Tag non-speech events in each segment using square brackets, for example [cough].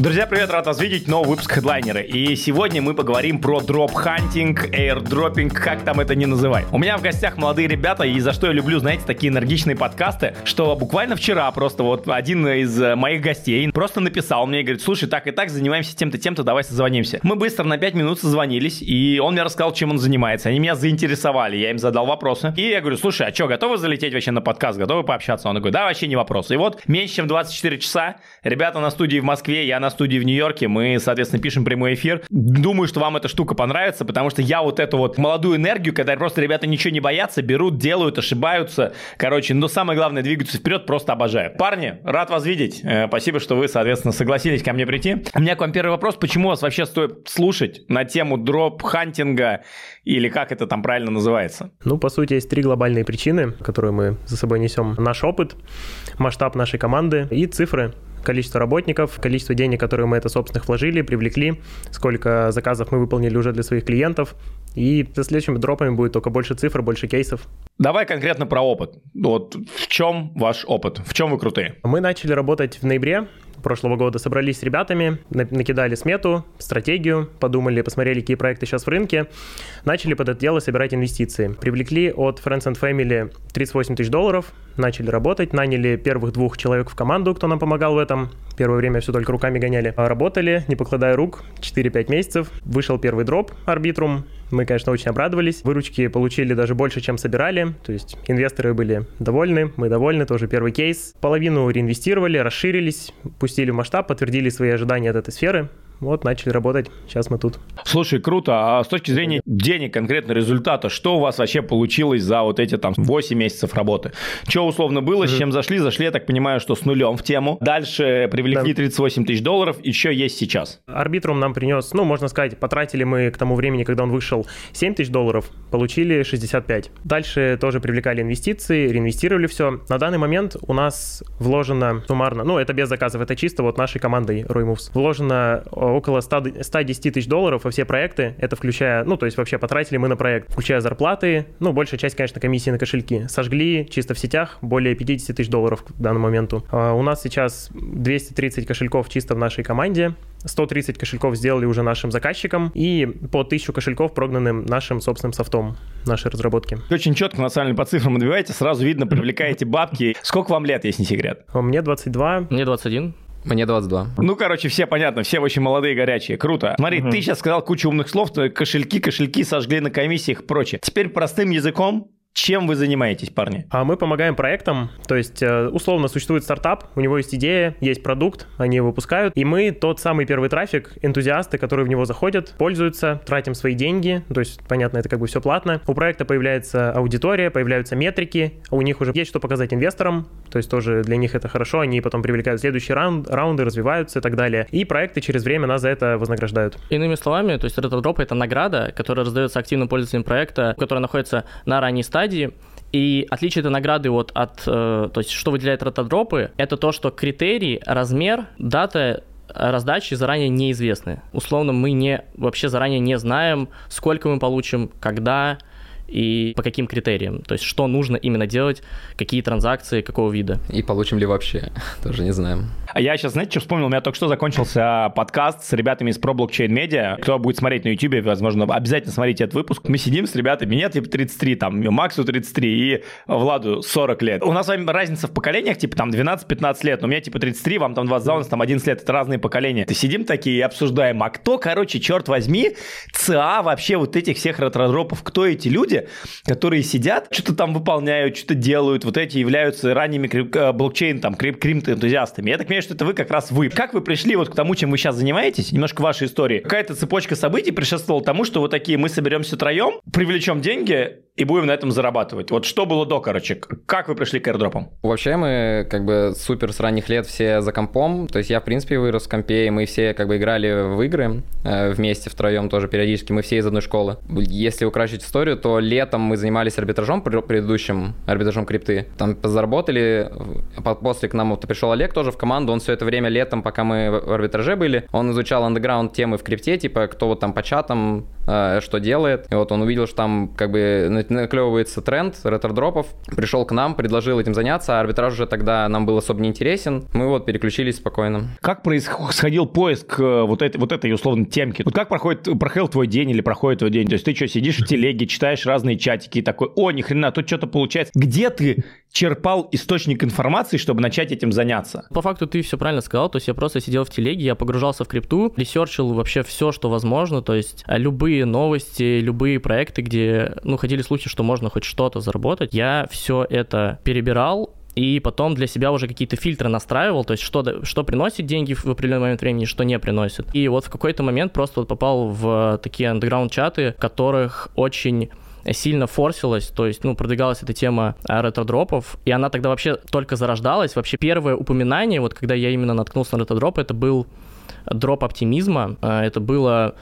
Друзья, привет, рад вас видеть, новый выпуск хедлайнера. И сегодня мы поговорим про дроп-хантинг, airdropping, как там это не называй. У меня в гостях молодые ребята, и за что я люблю, знаете, такие энергичные подкасты, что буквально вчера просто вот один из моих гостей просто написал мне и говорит, слушай, так и так занимаемся тем-то, тем-то, давай созвонимся. Мы быстро на 5 минут созвонились, и он мне рассказал, чем он занимается. Они меня заинтересовали, я им задал вопросы. И я говорю, слушай, а что, готовы залететь вообще на подкаст, готовы пообщаться? Он говорит, да, вообще не вопрос. И вот меньше чем 24 часа, ребята на студии в Москве, я на студии в Нью-Йорке, мы, соответственно, пишем прямой эфир. Думаю, что вам эта штука понравится, потому что я вот эту вот молодую энергию, когда просто ребята ничего не боятся, берут, делают, ошибаются, короче, но самое главное, двигаются вперед, просто обожаю. Парни, рад вас видеть, э, спасибо, что вы, соответственно, согласились ко мне прийти. У меня к вам первый вопрос, почему вас вообще стоит слушать на тему дроп-хантинга или как это там правильно называется? Ну, по сути, есть три глобальные причины, которые мы за собой несем. Наш опыт, масштаб нашей команды и цифры, количество работников, количество денег, которые мы это собственных вложили, привлекли, сколько заказов мы выполнили уже для своих клиентов. И со следующими дропами будет только больше цифр, больше кейсов. Давай конкретно про опыт. Вот в чем ваш опыт? В чем вы крутые? Мы начали работать в ноябре прошлого года собрались с ребятами, накидали смету, стратегию, подумали, посмотрели, какие проекты сейчас в рынке, начали под это дело собирать инвестиции. Привлекли от Friends and Family 38 тысяч долларов, начали работать, наняли первых двух человек в команду, кто нам помогал в этом. Первое время все только руками гоняли. Работали, не покладая рук, 4-5 месяцев. Вышел первый дроп Арбитрум. Мы, конечно, очень обрадовались. Выручки получили даже больше, чем собирали. То есть инвесторы были довольны, мы довольны, тоже первый кейс. Половину реинвестировали, расширились, пустили в масштаб, подтвердили свои ожидания от этой сферы. Вот, начали работать, сейчас мы тут. Слушай, круто. А с точки зрения денег, конкретно результата, что у вас вообще получилось за вот эти там 8 месяцев работы? Что условно было, с чем зашли? Зашли, я так понимаю, что с нулем в тему. Дальше привлекли да. 38 тысяч долларов. Еще есть сейчас. Арбитрум нам принес, ну, можно сказать, потратили мы к тому времени, когда он вышел, 7 тысяч долларов, получили 65. Дальше тоже привлекали инвестиции, реинвестировали все. На данный момент у нас вложено суммарно, ну, это без заказов, это чисто вот нашей командой Roymoves, вложено около 100, 110 тысяч долларов во все проекты, это включая, ну, то есть вообще потратили мы на проект, включая зарплаты, ну, большая часть, конечно, комиссии на кошельки. Сожгли чисто в сетях более 50 тысяч долларов к данному моменту. А у нас сейчас 230 кошельков чисто в нашей команде, 130 кошельков сделали уже нашим заказчикам и по 1000 кошельков прогнанным нашим собственным софтом нашей разработки. Очень четко, на самом деле, по цифрам отбиваете, сразу видно, привлекаете бабки. [laughs] Сколько вам лет, если не секрет? Мне 22. Мне 21. Мне 22. Ну, короче, все понятно, все очень молодые, горячие. Круто. Смотри, угу. ты сейчас сказал кучу умных слов, кошельки, кошельки сожгли на комиссиях и прочее. Теперь простым языком чем вы занимаетесь, парни? А мы помогаем проектам, то есть э, условно существует стартап, у него есть идея, есть продукт, они его выпускают, и мы тот самый первый трафик, энтузиасты, которые в него заходят, пользуются, тратим свои деньги, то есть, понятно, это как бы все платно. У проекта появляется аудитория, появляются метрики, у них уже есть что показать инвесторам, то есть тоже для них это хорошо, они потом привлекают следующие раунд, раунды, развиваются и так далее. И проекты через время нас за это вознаграждают. Иными словами, то есть RetroDrop — это награда, которая раздается активным пользователям проекта, которая находится на ранней стадии, стадии. И отличие этой награды вот от, э, то есть что выделяет ротодропы, это то, что критерий, размер, дата раздачи заранее неизвестны. Условно, мы не, вообще заранее не знаем, сколько мы получим, когда, и по каким критериям. То есть, что нужно именно делать, какие транзакции, какого вида. И получим ли вообще, [laughs] тоже не знаем. А я сейчас, знаете, что вспомнил? У меня только что закончился подкаст с ребятами из Pro Blockchain Media. Кто будет смотреть на YouTube, возможно, обязательно смотрите этот выпуск. Мы сидим с ребятами, мне типа 33, там, Максу 33 и Владу 40 лет. У нас с вами разница в поколениях, типа там 12-15 лет, но у меня типа 33, вам там 22, у нас там 11 лет, это разные поколения. Ты сидим такие и обсуждаем, а кто, короче, черт возьми, ЦА вообще вот этих всех ретродропов, кто эти люди, которые сидят, что-то там выполняют, что-то делают, вот эти являются ранними крип- э, блокчейн, там, крип- крипто-энтузиастами. Я так понимаю, что это вы как раз вы. Как вы пришли вот к тому, чем вы сейчас занимаетесь? Немножко вашей истории. Какая-то цепочка событий предшествовала тому, что вот такие мы соберемся троем, привлечем деньги и будем на этом зарабатывать. Вот что было до, короче? Как вы пришли к airdropам? Вообще мы как бы супер с ранних лет все за компом. То есть я, в принципе, вырос в компе, и мы все как бы играли в игры э, вместе втроем тоже периодически. Мы все из одной школы. Если украсить историю, то летом мы занимались арбитражом предыдущим, арбитражом крипты. Там заработали, после к нам вот пришел Олег тоже в команду, он все это время летом, пока мы в арбитраже были, он изучал андеграунд темы в крипте, типа кто вот там по чатам что делает. И вот он увидел, что там как бы наклевывается тренд ретро-дропов, пришел к нам, предложил этим заняться, а арбитраж уже тогда нам был особо не интересен. Мы вот переключились спокойно. Как происходил поиск э, вот этой, вот этой условно темки? Вот как проходит, проходил твой день или проходит твой день? То есть ты что, сидишь в телеге, читаешь разные чатики и такой, о, ни хрена, тут что-то получается. Где ты черпал источник информации, чтобы начать этим заняться? По факту ты все правильно сказал, то есть я просто сидел в телеге, я погружался в крипту, ресерчил вообще все, что возможно, то есть а, новости, любые проекты, где, ну, ходили слухи, что можно хоть что-то заработать, я все это перебирал, и потом для себя уже какие-то фильтры настраивал, то есть что, что приносит деньги в определенный момент времени, что не приносит. И вот в какой-то момент просто вот попал в такие андеграунд-чаты, в которых очень сильно форсилась, то есть, ну, продвигалась эта тема ретро-дропов, и она тогда вообще только зарождалась. Вообще первое упоминание, вот когда я именно наткнулся на ретро-дроп, это был дроп оптимизма. А, это было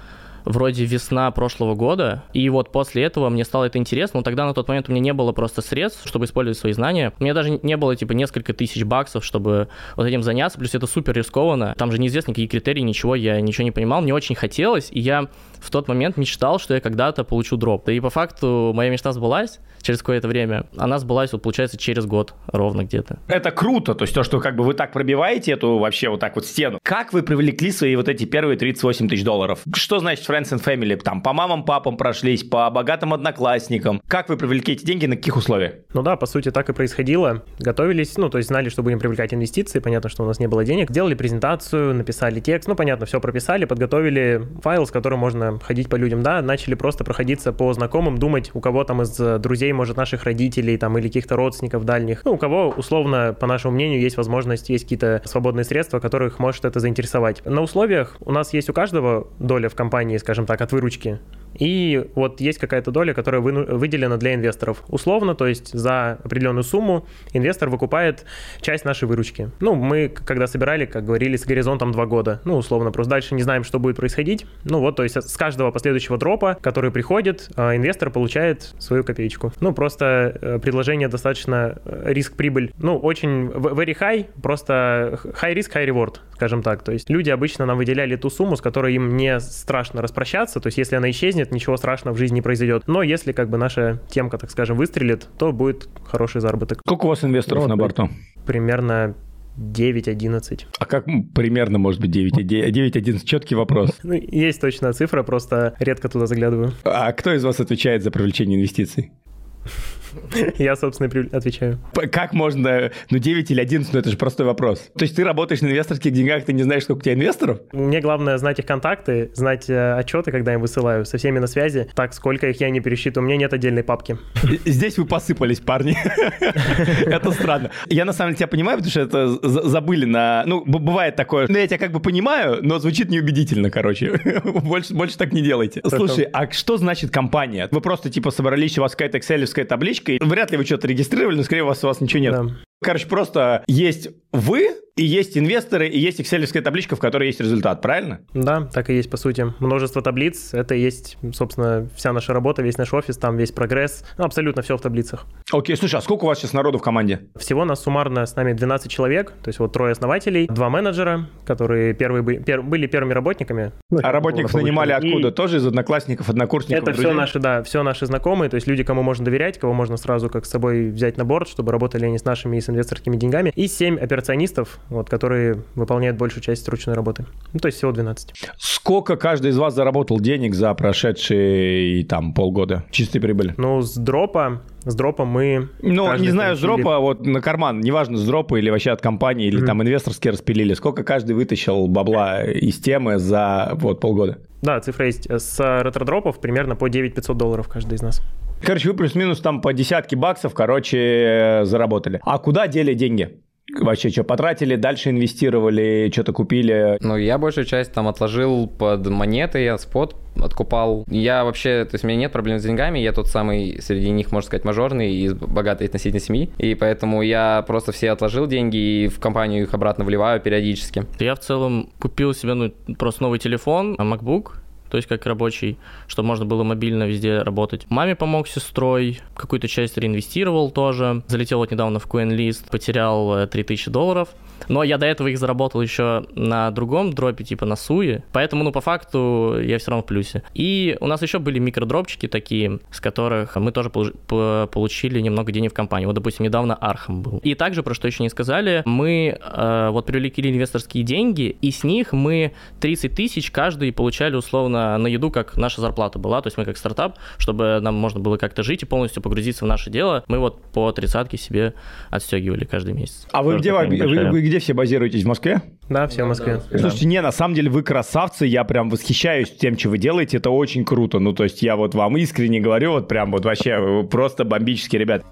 вроде весна прошлого года, и вот после этого мне стало это интересно, но тогда на тот момент у меня не было просто средств, чтобы использовать свои знания. У меня даже не было, типа, несколько тысяч баксов, чтобы вот этим заняться, плюс это супер рискованно. Там же неизвестно, какие критерии, ничего, я ничего не понимал, мне очень хотелось, и я в тот момент мечтал, что я когда-то получу дроп. Да и по факту моя мечта сбылась через какое-то время. Она сбылась, вот, получается, через год ровно где-то. Это круто, то есть то, что как бы вы так пробиваете эту вообще вот так вот стену. Как вы привлекли свои вот эти первые 38 тысяч долларов? Что значит Friends and Family? Там по мамам, папам прошлись, по богатым одноклассникам. Как вы привлекли эти деньги, на каких условиях? Ну да, по сути, так и происходило. Готовились, ну, то есть знали, что будем привлекать инвестиции, понятно, что у нас не было денег. Делали презентацию, написали текст, ну, понятно, все прописали, подготовили файл, с которым можно ходить по людям, да, начали просто проходиться по знакомым, думать, у кого там из друзей, может, наших родителей там или каких-то родственников дальних, ну, у кого, условно, по нашему мнению, есть возможность, есть какие-то свободные средства, которых может это заинтересовать. На условиях у нас есть у каждого доля в компании, скажем так, от выручки. И вот есть какая-то доля, которая выделена для инвесторов. Условно, то есть за определенную сумму инвестор выкупает часть нашей выручки. Ну, мы, когда собирали, как говорили, с горизонтом 2 года. Ну, условно, просто дальше не знаем, что будет происходить. Ну, вот, то есть с каждого последующего дропа, который приходит, а, инвестор получает свою копеечку. Ну, просто э, предложение достаточно э, риск-прибыль. Ну, очень very high, просто high risk, high reward, скажем так. То есть люди обычно нам выделяли ту сумму, с которой им не страшно распрощаться. То есть если она исчезнет, исчезнет, ничего страшного в жизни не произойдет. Но если как бы наша темка, так скажем, выстрелит, то будет хороший заработок. Сколько у вас инвесторов ну, на борту? Примерно 9-11. А как примерно может быть 9-11? Четкий вопрос. Ну, есть точная цифра, просто редко туда заглядываю. А кто из вас отвечает за привлечение инвестиций? [laughs] Я, собственно, отвечаю. Как можно, ну 9 или 11, ну это же простой вопрос. То есть ты работаешь на инвесторских деньгах, ты не знаешь, сколько у тебя инвесторов? Мне главное знать их контакты, знать э, отчеты, когда я им высылаю, со всеми на связи. Так, сколько их я не пересчитываю, у меня нет отдельной папки. Здесь вы посыпались, парни. [laughs] Это странно. Я на самом деле тебя понимаю, потому что это забыли на... Ну, бывает такое, ну я тебя как бы понимаю, но звучит неубедительно, короче. [laughs] Больше, больше так не делайте. Слушай, а что значит компания? Вы просто типа собрались, у вас какая-то экселевская табличка, табличкой. Вряд ли вы что-то регистрировали, но скорее у вас, у вас ничего нет. Да. Короче, просто есть вы, и есть инвесторы, и есть экселевская табличка, в которой есть результат, правильно? Да, так и есть, по сути. Множество таблиц, это и есть, собственно, вся наша работа, весь наш офис, там весь прогресс, ну, абсолютно все в таблицах. Окей, слушай, а сколько у вас сейчас народу в команде? Всего нас суммарно с нами 12 человек, то есть вот трое основателей, два менеджера, которые первые были первыми работниками. Ну, а работников нанимали откуда? И... Тоже из одноклассников, однокурсников? Это друзей? все наши, да, все наши знакомые, то есть люди, кому можно доверять, кого можно сразу как с собой взять на борт, чтобы работали они с нашими и с инвесторскими деньгами, и 7 операционистов, вот, которые выполняют большую часть ручной работы. Ну, то есть всего 12. Сколько каждый из вас заработал денег за прошедшие там полгода чистой прибыли? Ну, с дропа с дропом мы... Ну, не знаю, с дропа, а вот на карман, неважно, с дропа или вообще от компании, или mm-hmm. там инвесторские распилили, сколько каждый вытащил бабла из темы за вот полгода? Да, цифра есть. С ретродропов примерно по 9 500 долларов каждый из нас. Короче, вы плюс-минус там по десятки баксов, короче, заработали. А куда дели деньги? Вообще, что, потратили, дальше инвестировали, что-то купили? Ну, я большую часть там отложил под монеты, я спот откупал. Я вообще, то есть у меня нет проблем с деньгами, я тот самый среди них, можно сказать, мажорный из богатой относительно семьи, и поэтому я просто все отложил деньги и в компанию их обратно вливаю периодически. Я в целом купил себе ну, просто новый телефон, MacBook, то есть как рабочий, чтобы можно было мобильно везде работать. Маме помог сестрой, какую-то часть реинвестировал тоже. Залетел вот недавно в CoinList, потерял 3000 долларов. Но я до этого их заработал еще на другом дропе, типа на Суе. Поэтому, ну, по факту, я все равно в плюсе. И у нас еще были микродропчики такие, с которых мы тоже получили немного денег в компанию. Вот, допустим, недавно Arkham был. И также, про что еще не сказали, мы э, вот привлекли инвесторские деньги, и с них мы 30 тысяч каждый получали условно на еду, как наша зарплата была. То есть мы как стартап, чтобы нам можно было как-то жить и полностью погрузиться в наше дело, мы вот по тридцатке себе отстегивали каждый месяц. А вы где, вы, вы где все базируетесь? В Москве? Да, все в Москве. Да. Слушайте, не, на самом деле вы красавцы, я прям восхищаюсь тем, что вы делаете, это очень круто. Ну, то есть я вот вам искренне говорю, вот прям вот вообще просто бомбические ребят.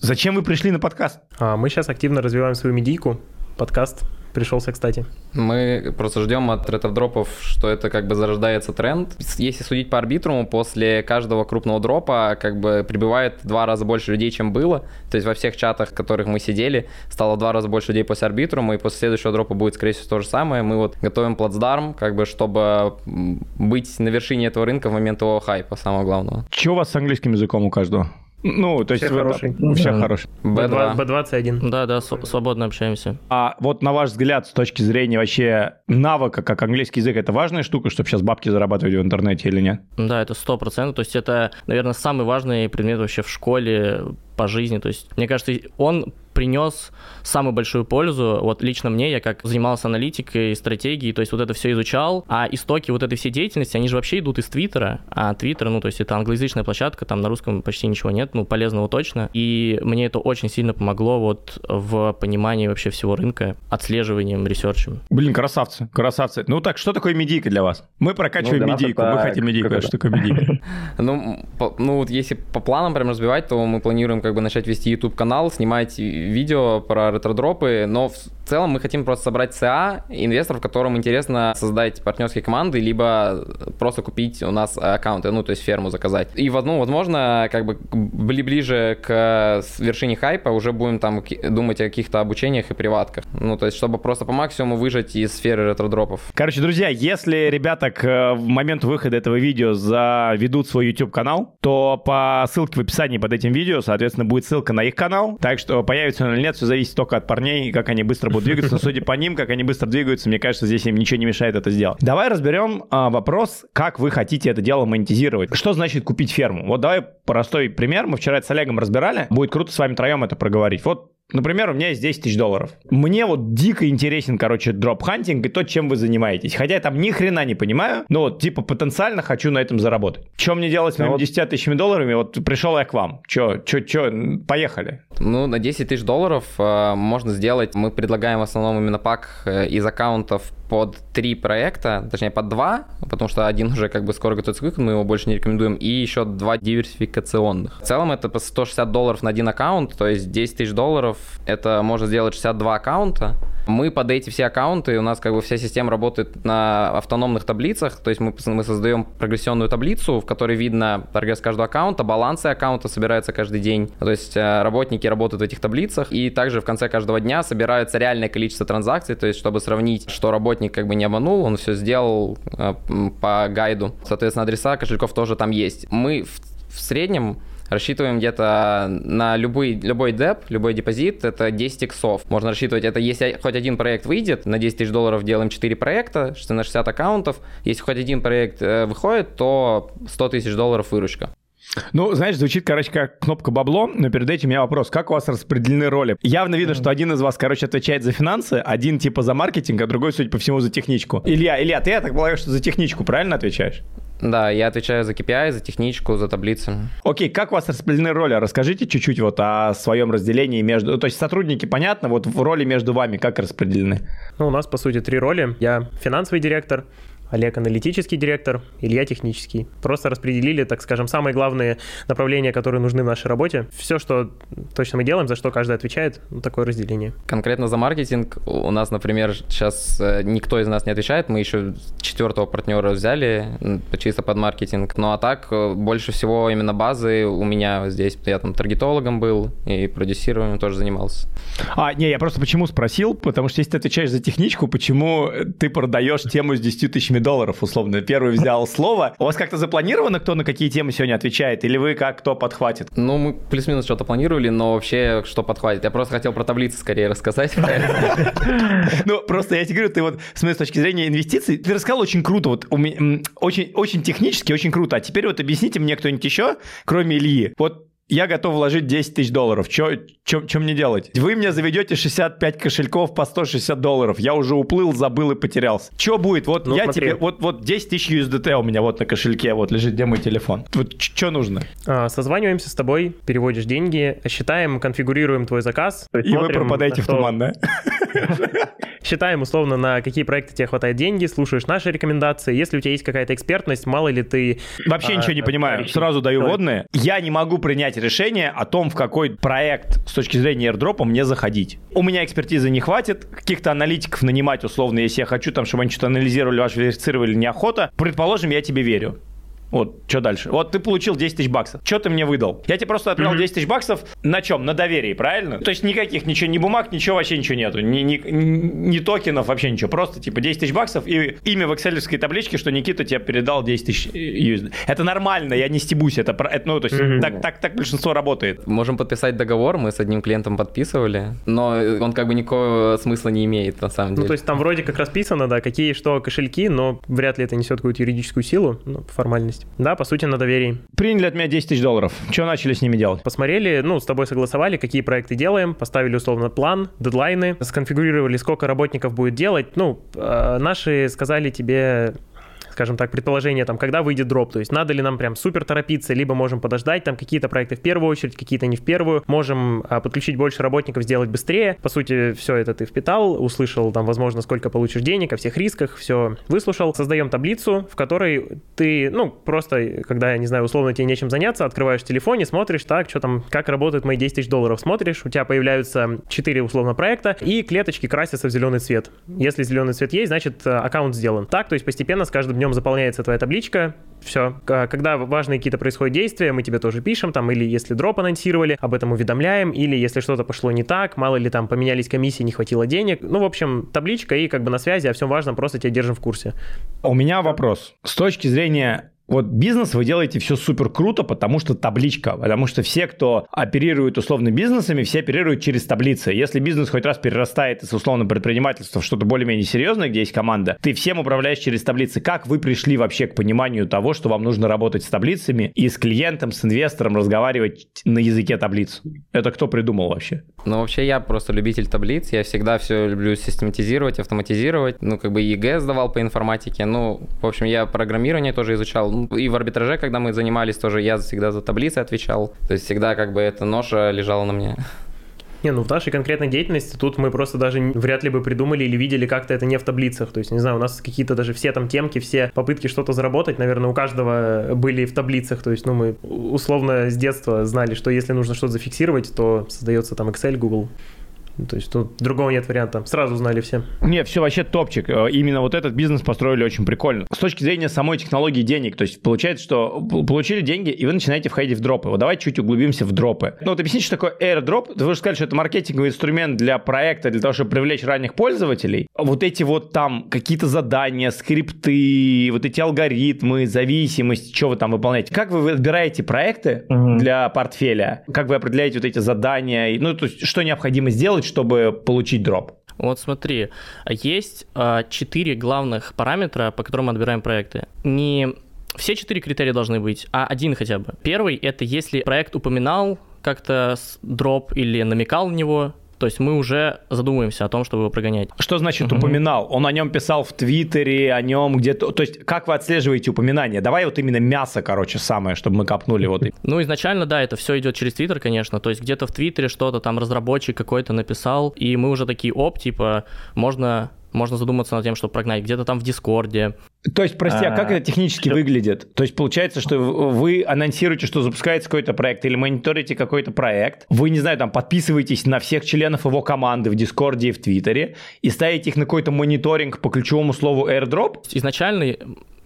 Зачем вы пришли на подкаст? А, мы сейчас активно развиваем свою медийку, подкаст пришелся, кстати. Мы просто ждем от ретро-дропов, что это как бы зарождается тренд. Если судить по арбитруму, после каждого крупного дропа как бы прибывает в два раза больше людей, чем было. То есть во всех чатах, в которых мы сидели, стало в два раза больше людей после арбитрума, и после следующего дропа будет, скорее всего, то же самое. Мы вот готовим плацдарм, как бы, чтобы быть на вершине этого рынка в момент его хайпа, самого главного. Что у вас с английским языком у каждого? Ну, то есть... Все хороший. Все да. хороший. B2. B21. Да, да, свободно общаемся. А вот на ваш взгляд, с точки зрения вообще навыка, как английский язык, это важная штука, чтобы сейчас бабки зарабатывать в интернете или нет? Да, это сто процентов. То есть это, наверное, самый важный предмет вообще в школе по жизни. То есть, мне кажется, он принес самую большую пользу. Вот лично мне, я как занимался аналитикой, стратегией, то есть вот это все изучал, а истоки вот этой всей деятельности, они же вообще идут из Твиттера, а Твиттер, ну, то есть это англоязычная площадка, там на русском почти ничего нет, ну, полезного точно, и мне это очень сильно помогло вот в понимании вообще всего рынка, отслеживанием, ресерчем. Блин, красавцы, красавцы. Ну так, что такое медийка для вас? Мы прокачиваем ну, медийку, мы хотим медийку, что такое медийка? [laughs] Ну, ну, вот если по планам прям разбивать, то мы планируем как бы начать вести YouTube-канал, снимать видео про ретродропы, но в целом мы хотим просто собрать ЦА, инвесторов, которым интересно создать партнерские команды, либо просто купить у нас аккаунты, ну, то есть ферму заказать. И, ну, возможно, как бы ближе к вершине хайпа уже будем там думать о каких-то обучениях и приватках. Ну, то есть, чтобы просто по максимуму выжать из сферы ретродропов. Короче, друзья, если ребята к э, моменту выхода этого видео заведут свой YouTube-канал, то по ссылке в описании под этим видео, соответственно, будет ссылка на их канал. Так что появится он или нет, все зависит только от парней, как они быстро будут двигаться. Но судя по ним, как они быстро двигаются, мне кажется, здесь им ничего не мешает это сделать. Давай разберем а, вопрос, как вы хотите это дело монетизировать. Что значит купить ферму? Вот давай простой пример. Мы вчера с Олегом разбирали. Будет круто с вами троем это проговорить. Вот Например, у меня есть 10 тысяч долларов. Мне вот дико интересен, короче, дроп-хантинг и то, чем вы занимаетесь. Хотя я там ни хрена не понимаю, но вот, типа, потенциально хочу на этом заработать. Что мне делать с моими вот... 10 тысячами долларами? Вот пришел я к вам. Че, че, че, поехали. Ну, на 10 тысяч долларов э, можно сделать, мы предлагаем в основном именно пак э, из аккаунтов под три проекта, точнее под два, потому что один уже как бы скоро готовится к выходу, мы его больше не рекомендуем, и еще два диверсификационных. В целом это по 160 долларов на один аккаунт, то есть 10 тысяч долларов, это можно сделать 62 аккаунта, мы под эти все аккаунты, у нас как бы вся система работает на автономных таблицах, то есть мы, мы создаем прогрессионную таблицу, в которой видно прогресс каждого аккаунта, балансы аккаунта собираются каждый день, то есть э, работники работают в этих таблицах, и также в конце каждого дня собирается реальное количество транзакций, то есть чтобы сравнить, что работник как бы не обманул, он все сделал э, по гайду. Соответственно, адреса кошельков тоже там есть. Мы в, в среднем рассчитываем где-то на любой, любой деп, любой депозит, это 10 иксов. Можно рассчитывать, это если хоть один проект выйдет, на 10 тысяч долларов делаем 4 проекта, на 60 аккаунтов. Если хоть один проект э, выходит, то 100 тысяч долларов выручка. Ну, знаешь, звучит, короче, как кнопка бабло, но перед этим у меня вопрос. Как у вас распределены роли? Явно видно, что один из вас, короче, отвечает за финансы, один типа за маркетинг, а другой, судя по всему, за техничку. Илья, Илья, ты, я так полагаю, что за техничку правильно отвечаешь? Да, я отвечаю за KPI, за техничку, за таблицы. Окей, как у вас распределены роли? Расскажите чуть-чуть вот о своем разделении между... То есть сотрудники, понятно, вот в роли между вами как распределены? Ну, у нас, по сути, три роли. Я финансовый директор, Олег аналитический директор, Илья технический. Просто распределили, так скажем, самые главные направления, которые нужны в нашей работе. Все, что точно мы делаем, за что каждый отвечает, ну, такое разделение. Конкретно за маркетинг у нас, например, сейчас э, никто из нас не отвечает. Мы еще четвертого партнера взяли чисто под маркетинг. Ну а так, э, больше всего именно базы у меня здесь. Я там таргетологом был и продюсированием тоже занимался. А, не, я просто почему спросил, потому что если ты отвечаешь за техничку, почему ты продаешь тему с 10 тысячами долларов, условно? Первый взял слово. У вас как-то запланировано, кто на какие темы сегодня отвечает? Или вы как, кто подхватит? Ну, мы плюс-минус что-то планировали, но вообще, что подхватит? Я просто хотел про таблицы скорее рассказать. [laughs] Ну, просто я тебе говорю, ты вот, с моей точки зрения инвестиций, ты рассказал очень круто, вот очень технически, очень круто. А теперь вот объясните мне кто-нибудь еще, кроме Ильи. Вот я готов вложить 10 тысяч долларов. Что мне делать? Вы мне заведете 65 кошельков по 160 долларов. Я уже уплыл, забыл и потерялся. Что будет? Вот ну, я смотри. тебе... Вот, вот 10 тысяч USDT у меня вот на кошельке, вот лежит, где мой телефон. Вот что нужно? А, созваниваемся с тобой, переводишь деньги, считаем, конфигурируем твой заказ. И смотрим, вы пропадаете в туман, да? [laughs] Считаем условно, на какие проекты тебе хватает деньги, слушаешь наши рекомендации. Если у тебя есть какая-то экспертность, мало ли ты... Вообще а, ничего не понимаю. Сразу даю водные. Я не могу принять решение о том, в какой проект с точки зрения airdrop мне заходить. У меня экспертизы не хватит, каких-то аналитиков нанимать условно, если я хочу, там, чтобы они что-то анализировали, ваш верифицировали, неохота. Предположим, я тебе верю. Вот, что дальше? Вот ты получил 10 тысяч баксов. Что ты мне выдал? Я тебе просто отправил mm-hmm. 10 тысяч баксов на чем? На доверии, правильно? То есть никаких, ничего, ни бумаг, ничего, вообще ничего нету. Ни, ни, ни токенов, вообще ничего. Просто типа 10 тысяч баксов и имя в экселевской табличке, что Никита тебе передал 10 тысяч USD. Это нормально, я не стебусь. Это, это ну, то есть mm-hmm. так, так, так большинство работает. Можем подписать договор, мы с одним клиентом подписывали, но он как бы никакого смысла не имеет на самом деле. Ну, то есть там вроде как расписано, да, какие что кошельки, но вряд ли это несет какую-то юридическую силу, ну, формальность. Да, по сути, на доверии. Приняли от меня 10 тысяч долларов. Что начали с ними делать? Посмотрели, ну, с тобой согласовали, какие проекты делаем, поставили условно план, дедлайны, сконфигурировали, сколько работников будет делать. Ну, э, наши сказали тебе скажем так, предположение, там, когда выйдет дроп, то есть надо ли нам прям супер торопиться, либо можем подождать, там какие-то проекты в первую очередь, какие-то не в первую, можем а, подключить больше работников, сделать быстрее. По сути, все это ты впитал, услышал там, возможно, сколько получишь денег, о всех рисках, все выслушал. Создаем таблицу, в которой ты, ну, просто, когда, я не знаю, условно тебе нечем заняться, открываешь телефон и смотришь, так, что там, как работают мои 10 тысяч долларов, смотришь, у тебя появляются 4 условно проекта, и клеточки красятся в зеленый цвет. Если зеленый цвет есть, значит, аккаунт сделан. Так, то есть постепенно с каждым днем днем заполняется твоя табличка, все. Когда важные какие-то происходят действия, мы тебе тоже пишем, там, или если дроп анонсировали, об этом уведомляем, или если что-то пошло не так, мало ли там поменялись комиссии, не хватило денег. Ну, в общем, табличка и как бы на связи, о всем важном, просто тебя держим в курсе. У меня вопрос. С точки зрения вот бизнес вы делаете все супер круто, потому что табличка, потому что все, кто оперирует условно бизнесами, все оперируют через таблицы. Если бизнес хоть раз перерастает из условно предпринимательства в что-то более-менее серьезное, где есть команда, ты всем управляешь через таблицы. Как вы пришли вообще к пониманию того, что вам нужно работать с таблицами и с клиентом, с инвестором разговаривать на языке таблиц? Это кто придумал вообще? Ну, вообще я просто любитель таблиц. Я всегда все люблю систематизировать, автоматизировать. Ну, как бы ЕГЭ сдавал по информатике. Ну, в общем, я программирование тоже изучал и в арбитраже, когда мы занимались, тоже я всегда за таблицы отвечал. То есть всегда как бы эта ноша лежала на мне. Не, ну в нашей конкретной деятельности тут мы просто даже вряд ли бы придумали или видели как-то это не в таблицах. То есть, не знаю, у нас какие-то даже все там темки, все попытки что-то заработать, наверное, у каждого были в таблицах. То есть, ну, мы условно с детства знали, что если нужно что-то зафиксировать, то создается там Excel, Google. То есть тут другого нет варианта. Сразу знали все. Не, все вообще топчик. Э, именно вот этот бизнес построили очень прикольно. С точки зрения самой технологии денег, то есть получается, что получили деньги, и вы начинаете входить в дропы. Вот давайте чуть углубимся в дропы. Ну вот объясните, что такое airdrop. Вы же сказали, что это маркетинговый инструмент для проекта, для того, чтобы привлечь ранних пользователей. Вот эти вот там какие-то задания, скрипты, вот эти алгоритмы, зависимость, что вы там выполняете. Как вы выбираете проекты угу. для портфеля? Как вы определяете вот эти задания? Ну, то есть, что необходимо сделать, чтобы получить дроп? Вот смотри, есть а, четыре главных параметра, по которым мы отбираем проекты. Не все четыре критерия должны быть, а один хотя бы. Первый — это если проект упоминал как-то дроп или намекал на него, то есть мы уже задумываемся о том, чтобы его прогонять. Что значит угу. упоминал? Он о нем писал в Твиттере, о нем где-то... То есть как вы отслеживаете упоминания? Давай вот именно мясо, короче, самое, чтобы мы копнули вот. [laughs] Ну, изначально, да, это все идет через Твиттер, конечно. То есть где-то в Твиттере что-то там разработчик какой-то написал, и мы уже такие, оп, типа, можно можно задуматься над тем, чтобы прогнать где-то там в Дискорде. То есть, прости, а, а как это технически что... выглядит? То есть, получается, что вы анонсируете, что запускается какой-то проект или мониторите какой-то проект, вы, не знаю, там, подписываетесь на всех членов его команды в Дискорде и в Твиттере и ставите их на какой-то мониторинг по ключевому слову airdrop? Изначально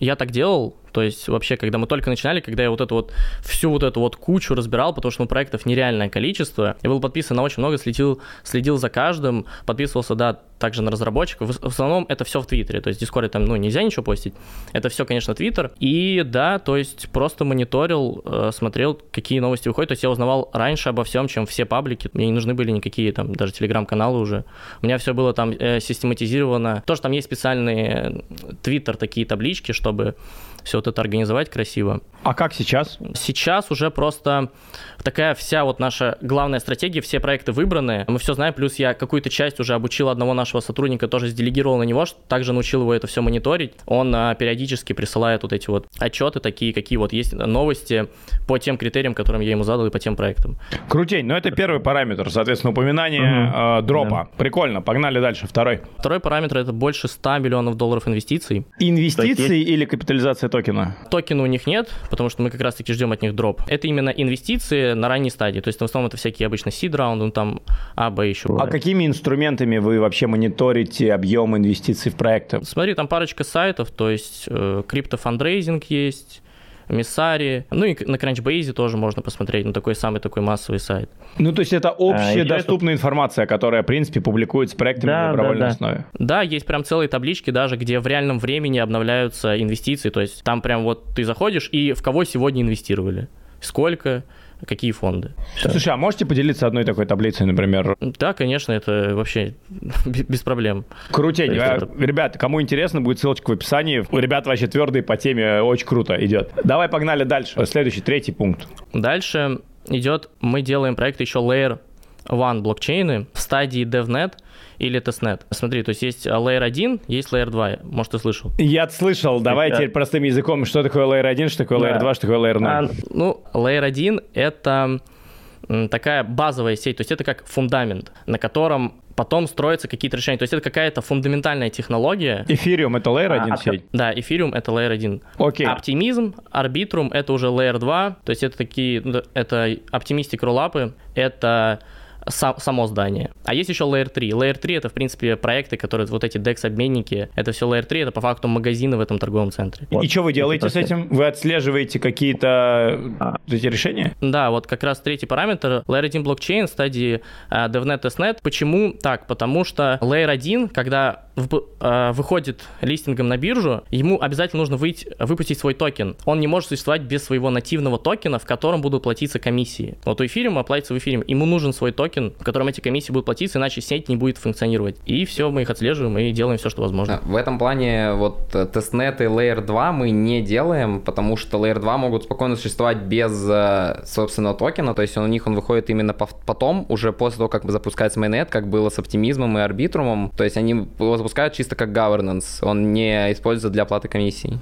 я так делал, то есть вообще, когда мы только начинали, когда я вот эту вот всю вот эту вот кучу разбирал, потому что ну, проектов нереальное количество, я был подписан на очень много, следил, следил за каждым, подписывался, да, также на разработчиков. В основном это все в Твиттере, то есть в Дискорде там, ну, нельзя ничего постить. Это все, конечно, Твиттер. И да, то есть просто мониторил, э, смотрел, какие новости выходят. То есть я узнавал раньше обо всем, чем все паблики. Мне не нужны были никакие там даже телеграм-каналы уже. У меня все было там э, систематизировано. То, что там есть специальные Твиттер такие таблички, чтобы все вот это организовать красиво. А как сейчас? Сейчас уже просто такая вся вот наша главная стратегия, все проекты выбраны, мы все знаем, плюс я какую-то часть уже обучил одного нашего сотрудника, тоже сделегировал на него, также научил его это все мониторить. Он а, периодически присылает вот эти вот отчеты такие, какие вот есть новости по тем критериям, которым я ему задал и по тем проектам. Крутень, ну это первый параметр, соответственно, упоминание угу. э, дропа. Да. Прикольно, погнали дальше, второй. Второй параметр это больше 100 миллионов долларов инвестиций. Инвестиции или капитализация токена? Токена у них нет, потому что мы как раз-таки ждем от них дроп. Это именно инвестиции на ранней стадии. То есть в основном это всякие обычно seed раунды, ну там А, Б еще. А какими инструментами вы вообще мониторите объем инвестиций в проекты? Смотри, там парочка сайтов, то есть э, Crypto Fundraising есть, Миссари. Ну и на Crunchbase тоже можно посмотреть, ну такой самый такой массовый сайт. Ну то есть это общая а, доступная это... информация, которая, в принципе, публикуется проектами да, на добровольной да, да. основе. Да, есть прям целые таблички даже, где в реальном времени обновляются инвестиции, то есть там прям вот ты заходишь и в кого сегодня инвестировали, сколько, какие фонды. Слушай, а можете поделиться одной такой таблицей, например? Да, конечно, это вообще [laughs] без проблем. Крутень. А, это... Ребят, кому интересно, будет ссылочка в описании. У ребят вообще твердые по теме, очень круто идет. Давай погнали дальше. Следующий, третий пункт. Дальше идет, мы делаем проект еще Layer One блокчейны в стадии DevNet – или тестнет. Смотри, то есть есть Layer 1, есть Layer 2. Может, ты слышал? Я слышал. Давай теперь простым языком. Что такое Layer 1, что такое Layer 2, что такое Layer 0? А, ну, Layer 1 — это такая базовая сеть, то есть это как фундамент, на котором потом строятся какие-то решения. То есть это какая-то фундаментальная технология. Эфириум это Layer 1 а, сеть? Да, эфириум это Layer 1. Окей. Оптимизм, арбитрум это уже Layer 2, то есть это такие, это оптимистик роллапы, это сам, само здание. А есть еще Layer 3. Layer 3 это, в принципе, проекты, которые вот эти DEX-обменники, это все Layer 3, это по факту магазины в этом торговом центре. Вот. И что вы делаете с этим? Вы отслеживаете какие-то а. эти решения? Да, вот как раз третий параметр. Layer 1 блокчейн в стадии э, DevNet, TestNet. Почему так? Потому что Layer 1, когда выходит листингом на биржу, ему обязательно нужно выйти, выпустить свой токен. Он не может существовать без своего нативного токена, в котором будут платиться комиссии. Вот у эфириума платится в эфириум. Ему нужен свой токен, в котором эти комиссии будут платиться, иначе сеть не будет функционировать. И все, мы их отслеживаем и делаем все, что возможно. В этом плане вот testnet и Layer 2 мы не делаем, потому что Layer 2 могут спокойно существовать без э, собственного токена, то есть у них он выходит именно потом, уже после того, как запускается mainnet, как было с оптимизмом и арбитрумом, то есть они запускают чисто как governance, он не используется для оплаты комиссий.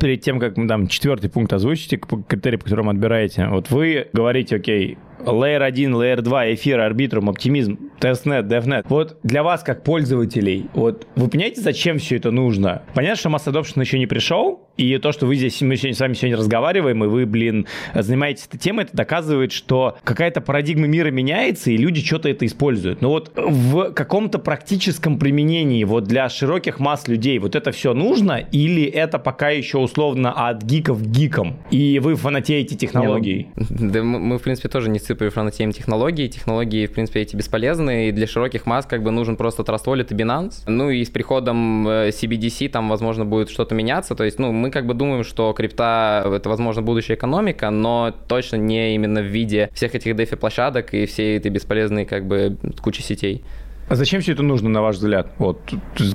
перед тем, как мы там четвертый пункт озвучите, критерий, по которому отбираете, вот вы говорите, окей, Layer 1, Layer 2, эфир, арбитрум, оптимизм, тестнет, DevNet. Вот для вас, как пользователей, вот вы понимаете, зачем все это нужно? Понятно, что масс adoption еще не пришел, и то, что вы здесь, мы сегодня с вами сегодня разговариваем, и вы, блин, занимаетесь этой темой, это доказывает, что какая-то парадигма мира меняется, и люди что-то это используют. Но вот в каком-то практическом применении, вот для широких масс людей, вот это все нужно, или это пока еще условно от гиков к гикам, и вы фанатеете технологией? Да мы, в принципе, тоже не цифры фанатеем технологий. Технологии, в принципе, эти бесполезны, и для широких масс как бы нужен просто Trust Wallet и Binance. Ну и с приходом э, CBDC там, возможно, будет что-то меняться, то есть, ну, мы как бы думаем, что крипта — это, возможно, будущая экономика, но точно не именно в виде всех этих дефи-площадок и всей этой бесполезной как бы кучи сетей. А зачем все это нужно, на ваш взгляд? Вот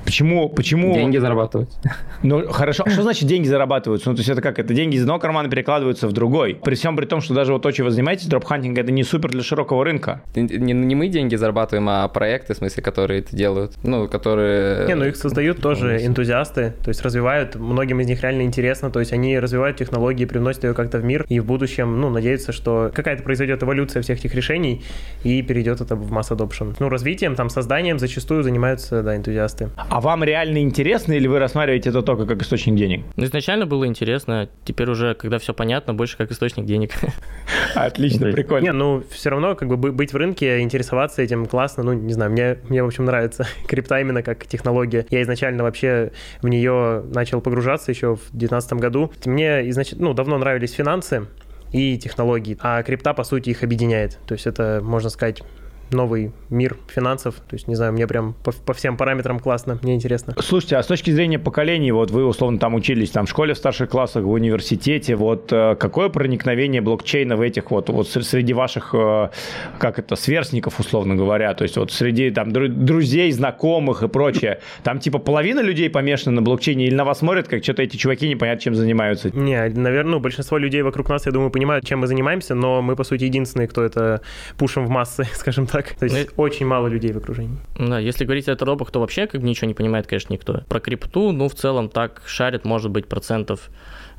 почему, почему... Деньги зарабатывать. Ну, хорошо. А что значит деньги зарабатываются? Ну, то есть это как? Это деньги из одного кармана перекладываются в другой. При всем при том, что даже вот то, чем вы занимаетесь, дропхантинг, это не супер для широкого рынка. Не, не мы деньги зарабатываем, а проекты, в смысле, которые это делают. Ну, которые... Не, ну их создают тоже энтузиасты, то есть развивают. Многим из них реально интересно, то есть они развивают технологии, привносят ее как-то в мир, и в будущем, ну, надеются, что какая-то произойдет эволюция всех этих решений, и перейдет это в масс adoption. Ну, развитием там, созданием зачастую занимаются, да, энтузиасты. А вам реально интересно или вы рассматриваете это только как источник денег? Ну, изначально было интересно, теперь уже, когда все понятно, больше как источник денег. [laughs] Отлично, прикольно. Не, ну все равно как бы быть в рынке, интересоваться этим классно, ну не знаю, мне, мне в общем нравится [laughs] крипта именно как технология. Я изначально вообще в нее начал погружаться еще в 2019 году. Мне изначально, ну давно нравились финансы, и технологии, а крипта, по сути, их объединяет. То есть это, можно сказать, новый мир финансов. То есть, не знаю, мне прям по, по всем параметрам классно, мне интересно. Слушайте, а с точки зрения поколений, вот вы условно там учились там в школе в старших классах, в университете, вот э, какое проникновение блокчейна в этих вот, вот среди ваших, э, как это, сверстников, условно говоря, то есть вот среди там друзей, знакомых и прочее, там типа половина людей помешаны на блокчейне или на вас смотрят, как что-то эти чуваки непонятно чем занимаются? Не, наверное, ну, большинство людей вокруг нас, я думаю, понимают, чем мы занимаемся, но мы, по сути, единственные, кто это пушим в массы, [laughs] скажем так так. То есть ну, очень мало людей в окружении. Да, если говорить о робах, то вообще как бы ничего не понимает, конечно, никто. Про крипту, ну, в целом так шарит, может быть, процентов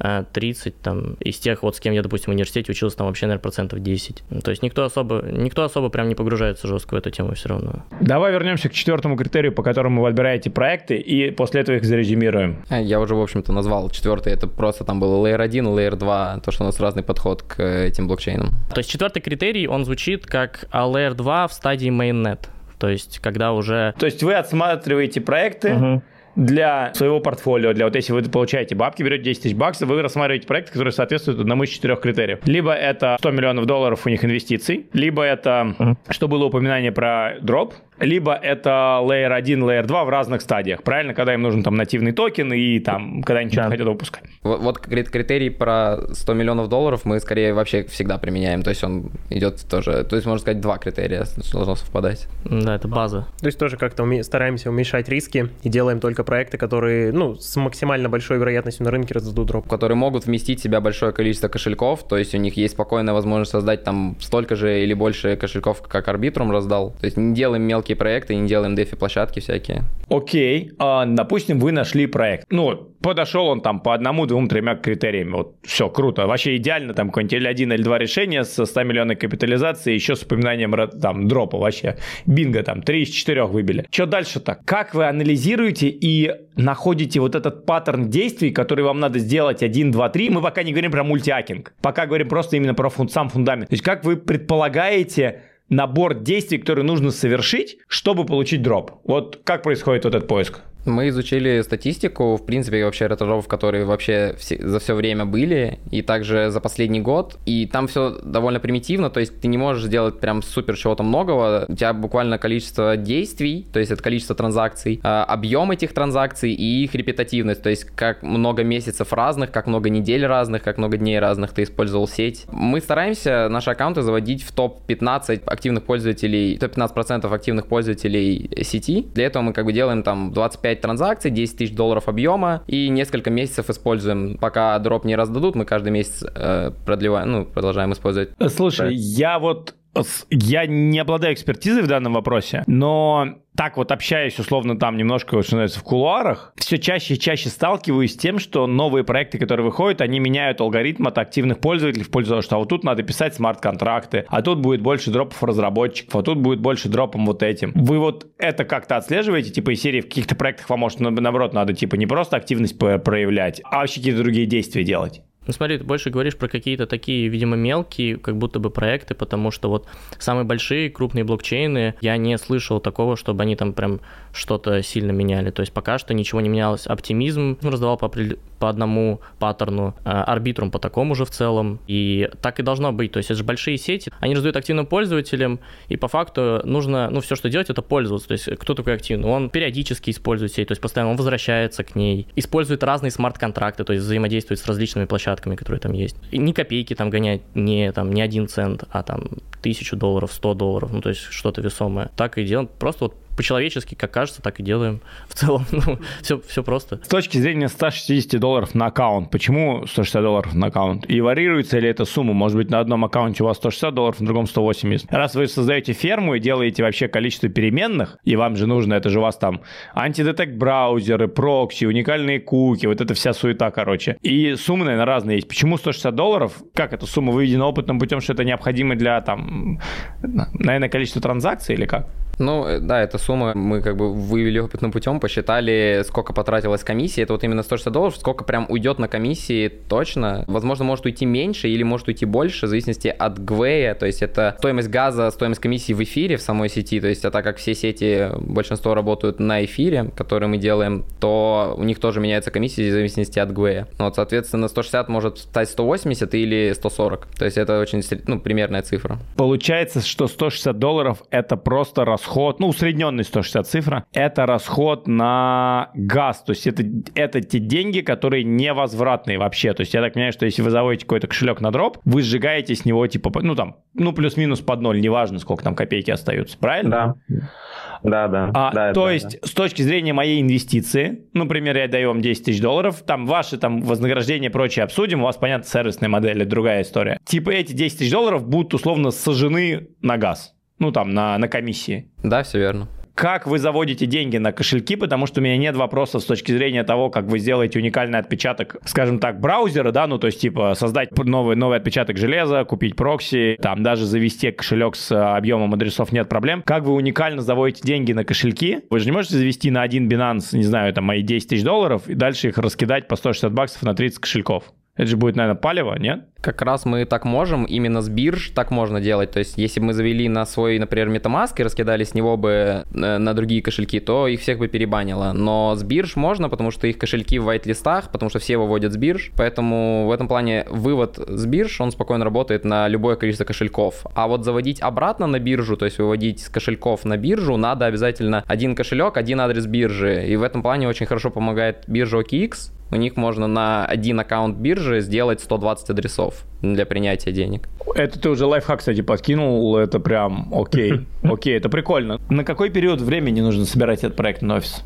30, э, там, из тех, вот с кем я, допустим, в университете учился, там вообще, наверное, процентов 10. То есть никто особо, никто особо прям не погружается жестко в эту тему все равно. Давай вернемся к четвертому критерию, по которому вы отбираете проекты, и после этого их зарезюмируем. А, я уже, в общем-то, назвал четвертый, это просто там было Layer 1, Layer 2, то, что у нас разный подход к этим блокчейнам. То есть четвертый критерий, он звучит как а Layer 2 в стадии mainnet. То есть, когда уже... То есть вы отсматриваете проекты, uh-huh для своего портфолио, для вот если вы получаете бабки, берете 10 тысяч баксов, вы рассматриваете проекты, которые соответствуют одному из четырех критериев. Либо это 100 миллионов долларов у них инвестиций, либо это, что было упоминание про дроп, либо это Layer 1, Layer 2 в разных стадиях, правильно? Когда им нужен там нативный токен и там, когда они что-то да. хотят выпускать. Вот, вот критерий про 100 миллионов долларов мы скорее вообще всегда применяем, то есть он идет тоже, то есть можно сказать два критерия должно совпадать. Да, это база. То есть тоже как-то уме- стараемся уменьшать риски и делаем только проекты, которые, ну, с максимально большой вероятностью на рынке раздадут дроп. Которые могут вместить в себя большое количество кошельков, то есть у них есть спокойная возможность создать там столько же или больше кошельков, как Арбитрум раздал. То есть не делаем мелкие мелкие проекты, не делаем дефи-площадки всякие. Окей, а, допустим, вы нашли проект. Ну, подошел он там по одному, двум, тремя критериям. Вот, все, круто. Вообще идеально, там какой-нибудь или один, или два решения с 100 миллионной капитализацией, еще с упоминанием там дропа вообще. Бинго там, три из четырех выбили. Что дальше так? Как вы анализируете и находите вот этот паттерн действий, который вам надо сделать 1, 2, 3? Мы пока не говорим про мультиакинг. Пока говорим просто именно про фунд, сам фундамент. То есть как вы предполагаете набор действий, которые нужно совершить, чтобы получить дроп. Вот как происходит вот этот поиск? Мы изучили статистику, в принципе, вообще ретажов, которые вообще все, за все время были, и также за последний год, и там все довольно примитивно, то есть ты не можешь сделать прям супер чего-то многого, у тебя буквально количество действий, то есть это количество транзакций, а, объем этих транзакций и их репетативность, то есть как много месяцев разных, как много недель разных, как много дней разных ты использовал сеть. Мы стараемся наши аккаунты заводить в топ-15 активных пользователей, топ-15% активных пользователей сети. Для этого мы как бы делаем там 25 5 транзакций, 10 тысяч долларов объема и несколько месяцев используем. Пока дроп не раздадут, мы каждый месяц э, продлеваем, ну, продолжаем использовать. Слушай, да. я вот я не обладаю экспертизой в данном вопросе, но так вот общаюсь, условно, там немножко, что называется, в кулуарах, все чаще и чаще сталкиваюсь с тем, что новые проекты, которые выходят, они меняют алгоритм от активных пользователей в пользу того, что а вот тут надо писать смарт-контракты, а тут будет больше дропов разработчиков, а тут будет больше дропом вот этим. Вы вот это как-то отслеживаете, типа из серии в каких-то проектах вам, может, наоборот, надо, типа, не просто активность проявлять, а вообще какие-то другие действия делать? Ну смотри, ты больше говоришь про какие-то такие, видимо, мелкие, как будто бы проекты, потому что вот самые большие, крупные блокчейны, я не слышал такого, чтобы они там прям что-то сильно меняли. То есть пока что ничего не менялось. Оптимизм ну, раздавал по, по одному паттерну, а, арбитрум по такому же в целом. И так и должно быть. То есть это же большие сети, они раздают активным пользователям, и по факту нужно, ну, все, что делать, это пользоваться. То есть кто такой активный? Он периодически использует сеть, то есть постоянно он возвращается к ней, использует разные смарт-контракты, то есть взаимодействует с различными площадками площадками, которые там есть. И ни копейки там гонять, не, там, не один цент, а там тысячу долларов, сто долларов, ну то есть что-то весомое. Так и делаем. Просто вот по-человечески, как кажется, так и делаем. В целом, [laughs] ну, все, все просто. С точки зрения 160 долларов на аккаунт, почему 160 долларов на аккаунт? И варьируется ли эта сумма? Может быть, на одном аккаунте у вас 160 долларов, на другом 180. Раз вы создаете ферму и делаете вообще количество переменных, и вам же нужно, это же у вас там антидетект браузеры, прокси, уникальные куки, вот эта вся суета, короче. И суммы, наверное, разные есть. Почему 160 долларов? Как эта сумма выведена опытным путем, что это необходимо для, там, наверное, количества транзакций или как? Ну, э, да, эта сумма мы как бы вывели опытным путем, посчитали, сколько потратилась комиссия. Это вот именно 160 долларов, сколько прям уйдет на комиссии точно. Возможно, может уйти меньше или может уйти больше, в зависимости от ГВЭ. То есть это стоимость газа, стоимость комиссии в эфире в самой сети. То есть, а так как все сети, большинство работают на эфире, который мы делаем, то у них тоже меняется комиссия в зависимости от ГВЭ. Ну, вот, соответственно, 160 может стать 180 или 140. То есть это очень, ну, примерная цифра. Получается, что 160 долларов это просто расход, ну, усредненный 160 цифра, это расход на газ. То есть это, это те деньги, которые невозвратные вообще. То есть я так понимаю, что если вы заводите какой-то кошелек на дроп, вы сжигаете с него типа, ну там, ну плюс-минус под ноль, неважно, сколько там копейки остаются, правильно? Да. Да, да. А, да то да, есть, да. с точки зрения моей инвестиции, например, я даю вам 10 тысяч долларов, там ваши там вознаграждения и прочее обсудим, у вас, понятно, сервисная модель, это другая история. Типа эти 10 тысяч долларов будут условно сожжены на газ, ну, там, на, на комиссии. Да, все верно как вы заводите деньги на кошельки, потому что у меня нет вопросов с точки зрения того, как вы сделаете уникальный отпечаток, скажем так, браузера, да, ну то есть типа создать новый, новый отпечаток железа, купить прокси, там даже завести кошелек с а, объемом адресов нет проблем. Как вы уникально заводите деньги на кошельки? Вы же не можете завести на один Binance, не знаю, там мои 10 тысяч долларов и дальше их раскидать по 160 баксов на 30 кошельков. Это же будет, наверное, палево, нет? Как раз мы так можем, именно с бирж так можно делать. То есть, если бы мы завели на свой, например, MetaMask и раскидали с него бы э, на другие кошельки, то их всех бы перебанило. Но с бирж можно, потому что их кошельки в white-листах, потому что все выводят с бирж. Поэтому в этом плане вывод с бирж, он спокойно работает на любое количество кошельков. А вот заводить обратно на биржу, то есть выводить с кошельков на биржу, надо обязательно один кошелек, один адрес биржи. И в этом плане очень хорошо помогает биржа OKX, у них можно на один аккаунт биржи сделать 120 адресов для принятия денег. Это ты уже лайфхак, кстати, подкинул, это прям окей, [laughs] окей, это прикольно. На какой период времени нужно собирать этот проектный офис?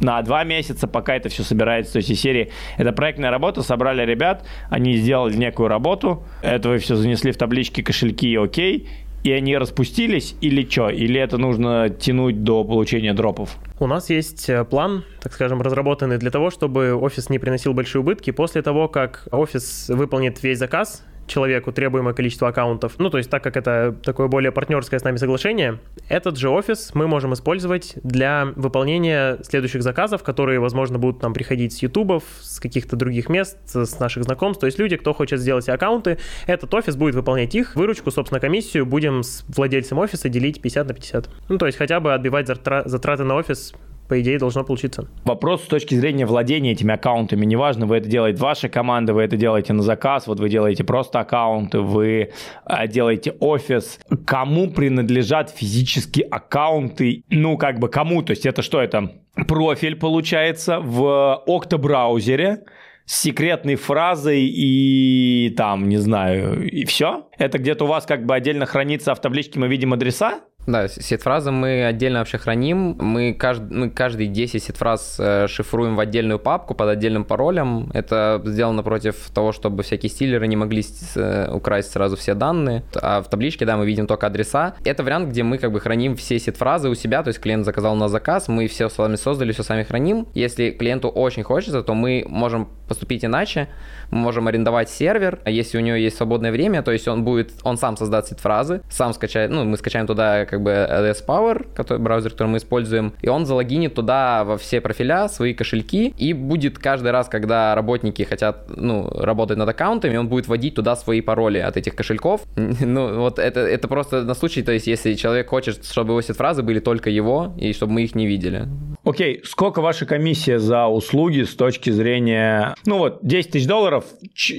на два месяца, пока это все собирается. То есть из серии это проектная работа, собрали ребят, они сделали некую работу, это вы все занесли в таблички, кошельки, окей, и они распустились или что? Или это нужно тянуть до получения дропов? У нас есть э, план, так скажем, разработанный для того, чтобы офис не приносил большие убытки. После того, как офис выполнит весь заказ, человеку требуемое количество аккаунтов. Ну, то есть, так как это такое более партнерское с нами соглашение, этот же офис мы можем использовать для выполнения следующих заказов, которые, возможно, будут нам приходить с ютубов, с каких-то других мест, с наших знакомств. То есть люди, кто хочет сделать аккаунты, этот офис будет выполнять их. Выручку, собственно, комиссию будем с владельцем офиса делить 50 на 50. Ну, то есть хотя бы отбивать затраты на офис по идее, должно получиться. Вопрос с точки зрения владения этими аккаунтами. Неважно, вы это делаете ваша команда, вы это делаете на заказ, вот вы делаете просто аккаунты, вы а, делаете офис. Кому принадлежат физические аккаунты? Ну, как бы кому? То есть это что это? Профиль, получается, в октобраузере с секретной фразой и там, не знаю, и все? Это где-то у вас как бы отдельно хранится, а в табличке мы видим адреса? Да, сет-фразы мы отдельно вообще храним. Мы, кажд... мы каждые 10 сет-фраз э, шифруем в отдельную папку под отдельным паролем. Это сделано против того, чтобы всякие стилеры не могли э, украсть сразу все данные. А в табличке, да, мы видим только адреса. Это вариант, где мы как бы храним все сет-фразы у себя, то есть клиент заказал на заказ, мы все с вами создали, все сами храним. Если клиенту очень хочется, то мы можем поступить иначе. Мы можем арендовать сервер, а если у него есть свободное время, то есть он будет, он сам создаст сет-фразы, сам скачает, ну, мы скачаем туда как бы LS Power, который, браузер, который мы используем, и он залогинит туда во все профиля, свои кошельки, и будет каждый раз, когда работники хотят, ну, работать над аккаунтами, он будет вводить туда свои пароли от этих кошельков. [laughs] Ну, вот это, это просто на случай, то есть если человек хочет, чтобы его сет-фразы были только его, и чтобы мы их не видели. Окей, okay. сколько ваша комиссия за услуги с точки зрения... Ну вот, 10 тысяч долларов,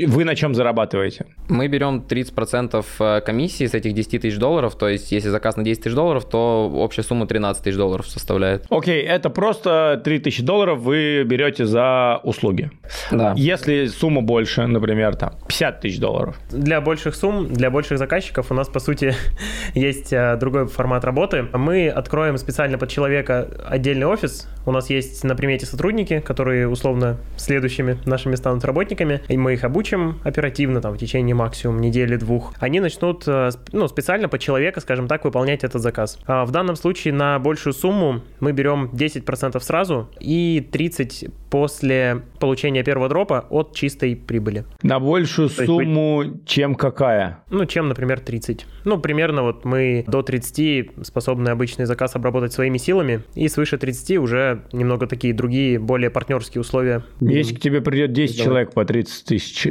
вы на чем зарабатываете? Мы берем 30% э, комиссии с этих 10 тысяч долларов, то есть если заказ на 10 тысяч долларов, то общая сумма 13 тысяч долларов составляет. Окей, okay, это просто 3 тысячи долларов вы берете за услуги. Да. Если сумма больше, например, там 50 тысяч долларов. Для больших сумм, для больших заказчиков у нас, по сути, [laughs] есть э, другой формат работы. Мы откроем специально под человека отдельный офис. У нас есть на примете сотрудники, которые условно следующими нашими станут работниками, и мы их обучим оперативно, там, в течение максимум недели-двух. Они начнут, э, ну, специально под человека, скажем так, выполнять этот заказ. А в данном случае на большую сумму мы берем 10% сразу и 30 после получения первого дропа от чистой прибыли. На большую есть сумму, чем какая? Ну, чем, например, 30. Ну, примерно вот мы до 30 способны обычный заказ обработать своими силами, и свыше 30 уже немного такие другие, более партнерские условия. Если к тебе придет 10 Давай. человек по 30 тысяч,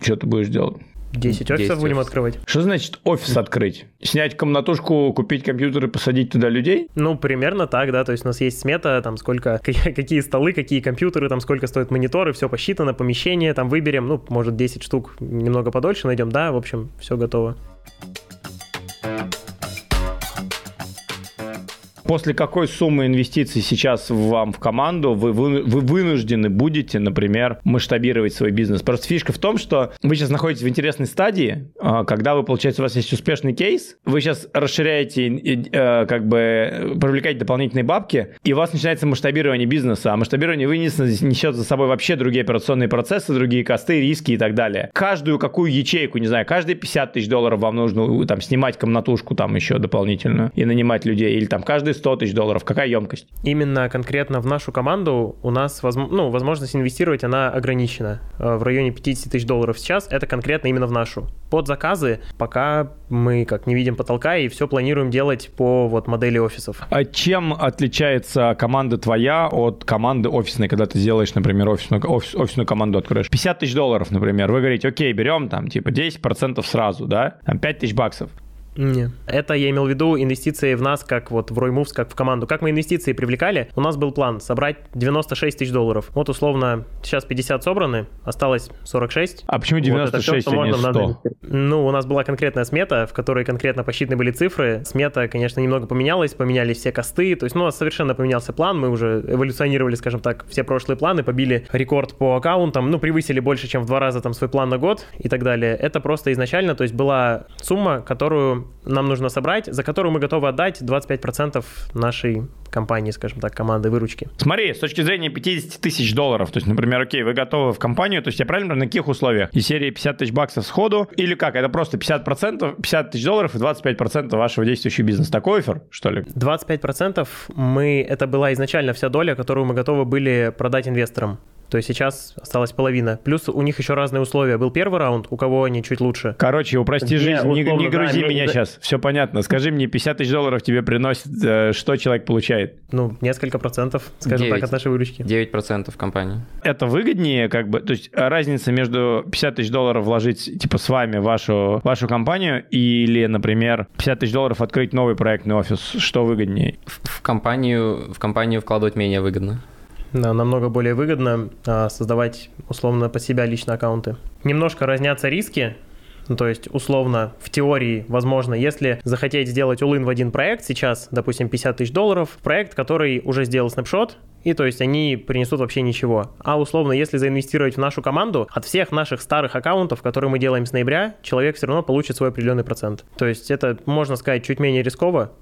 что ты будешь делать? 10 офисов 10 будем офисов. открывать. Что значит офис открыть? Снять комнатушку, купить компьютер и посадить туда людей? Ну, примерно так, да, то есть у нас есть смета, там сколько, [laughs] какие, какие столы, какие компьютеры, там сколько стоят мониторы, все посчитано, помещение, там выберем, ну, может, 10 штук, немного подольше найдем, да, в общем, все готово. После какой суммы инвестиций сейчас вам в команду вы, вы, вы вынуждены будете, например, масштабировать свой бизнес? Просто фишка в том, что вы сейчас находитесь в интересной стадии, а, когда вы, получается, у вас есть успешный кейс, вы сейчас расширяете, и, э, как бы привлекаете дополнительные бабки, и у вас начинается масштабирование бизнеса, а масштабирование вынесено несет за собой вообще другие операционные процессы, другие косты, риски и так далее. Каждую какую ячейку, не знаю, каждые 50 тысяч долларов вам нужно там снимать комнатушку там еще дополнительную и нанимать людей, или там каждые 100 тысяч долларов, какая емкость? Именно конкретно в нашу команду у нас возм- ну, возможность инвестировать, она ограничена. Э, В районе 50 тысяч долларов сейчас, это конкретно именно в нашу. Под заказы пока мы как не видим потолка и все планируем делать по вот модели офисов. А чем отличается команда твоя от команды офисной, когда ты сделаешь, например, офисную, офис- офисную команду откроешь? 50 тысяч долларов, например. Вы говорите, окей, берем там типа 10% сразу, да? Там 5 тысяч баксов. Не. Это я имел в виду инвестиции в нас, как вот в Roymoves, как в команду. Как мы инвестиции привлекали, у нас был план собрать 96 тысяч долларов. Вот условно сейчас 50 собраны, осталось 46. А почему Вот это 96, что а не можно, надо 100? инвестировать. Ну, у нас была конкретная смета, в которой конкретно посчитаны были цифры. Смета, конечно, немного поменялась, поменялись все косты. То есть, ну, у нас совершенно поменялся план. Мы уже эволюционировали, скажем так, все прошлые планы, побили рекорд по аккаунтам, ну, превысили больше, чем в два раза там свой план на год и так далее. Это просто изначально, то есть была сумма, которую нам нужно собрать, за которую мы готовы отдать 25% нашей компании, скажем так, команды выручки. Смотри, с точки зрения 50 тысяч долларов, то есть, например, окей, вы готовы в компанию, то есть я правильно на каких условиях? И серии 50 тысяч баксов сходу, или как? Это просто 50%, 50 тысяч долларов и 25% вашего действующего бизнеса. Такой офер, что ли? 25% мы, это была изначально вся доля, которую мы готовы были продать инвесторам. То есть сейчас осталась половина. Плюс у них еще разные условия. Был первый раунд, у кого они чуть лучше. Короче, упрости жизнь, не, условно, не грузи да, меня не- сейчас. Все понятно. Скажи мне, 50 тысяч долларов тебе приносит, э, что человек получает? Ну, несколько процентов, скажем Девять. так, от нашей выручки. 9% компании. Это выгоднее, как бы, то есть разница между 50 тысяч долларов вложить, типа, с вами вашу, вашу компанию или, например, 50 тысяч долларов открыть новый проектный офис, что выгоднее? В, в компанию, в компанию вкладывать менее выгодно. Намного более выгодно а, создавать условно под себя лично аккаунты. Немножко разнятся риски. Ну, то есть, условно, в теории, возможно, если захотеть сделать улын в один проект сейчас, допустим, 50 тысяч долларов, проект, который уже сделал снапшот, и то есть они принесут вообще ничего. А условно, если заинвестировать в нашу команду, от всех наших старых аккаунтов, которые мы делаем с ноября, человек все равно получит свой определенный процент. То есть это, можно сказать, чуть менее рисково.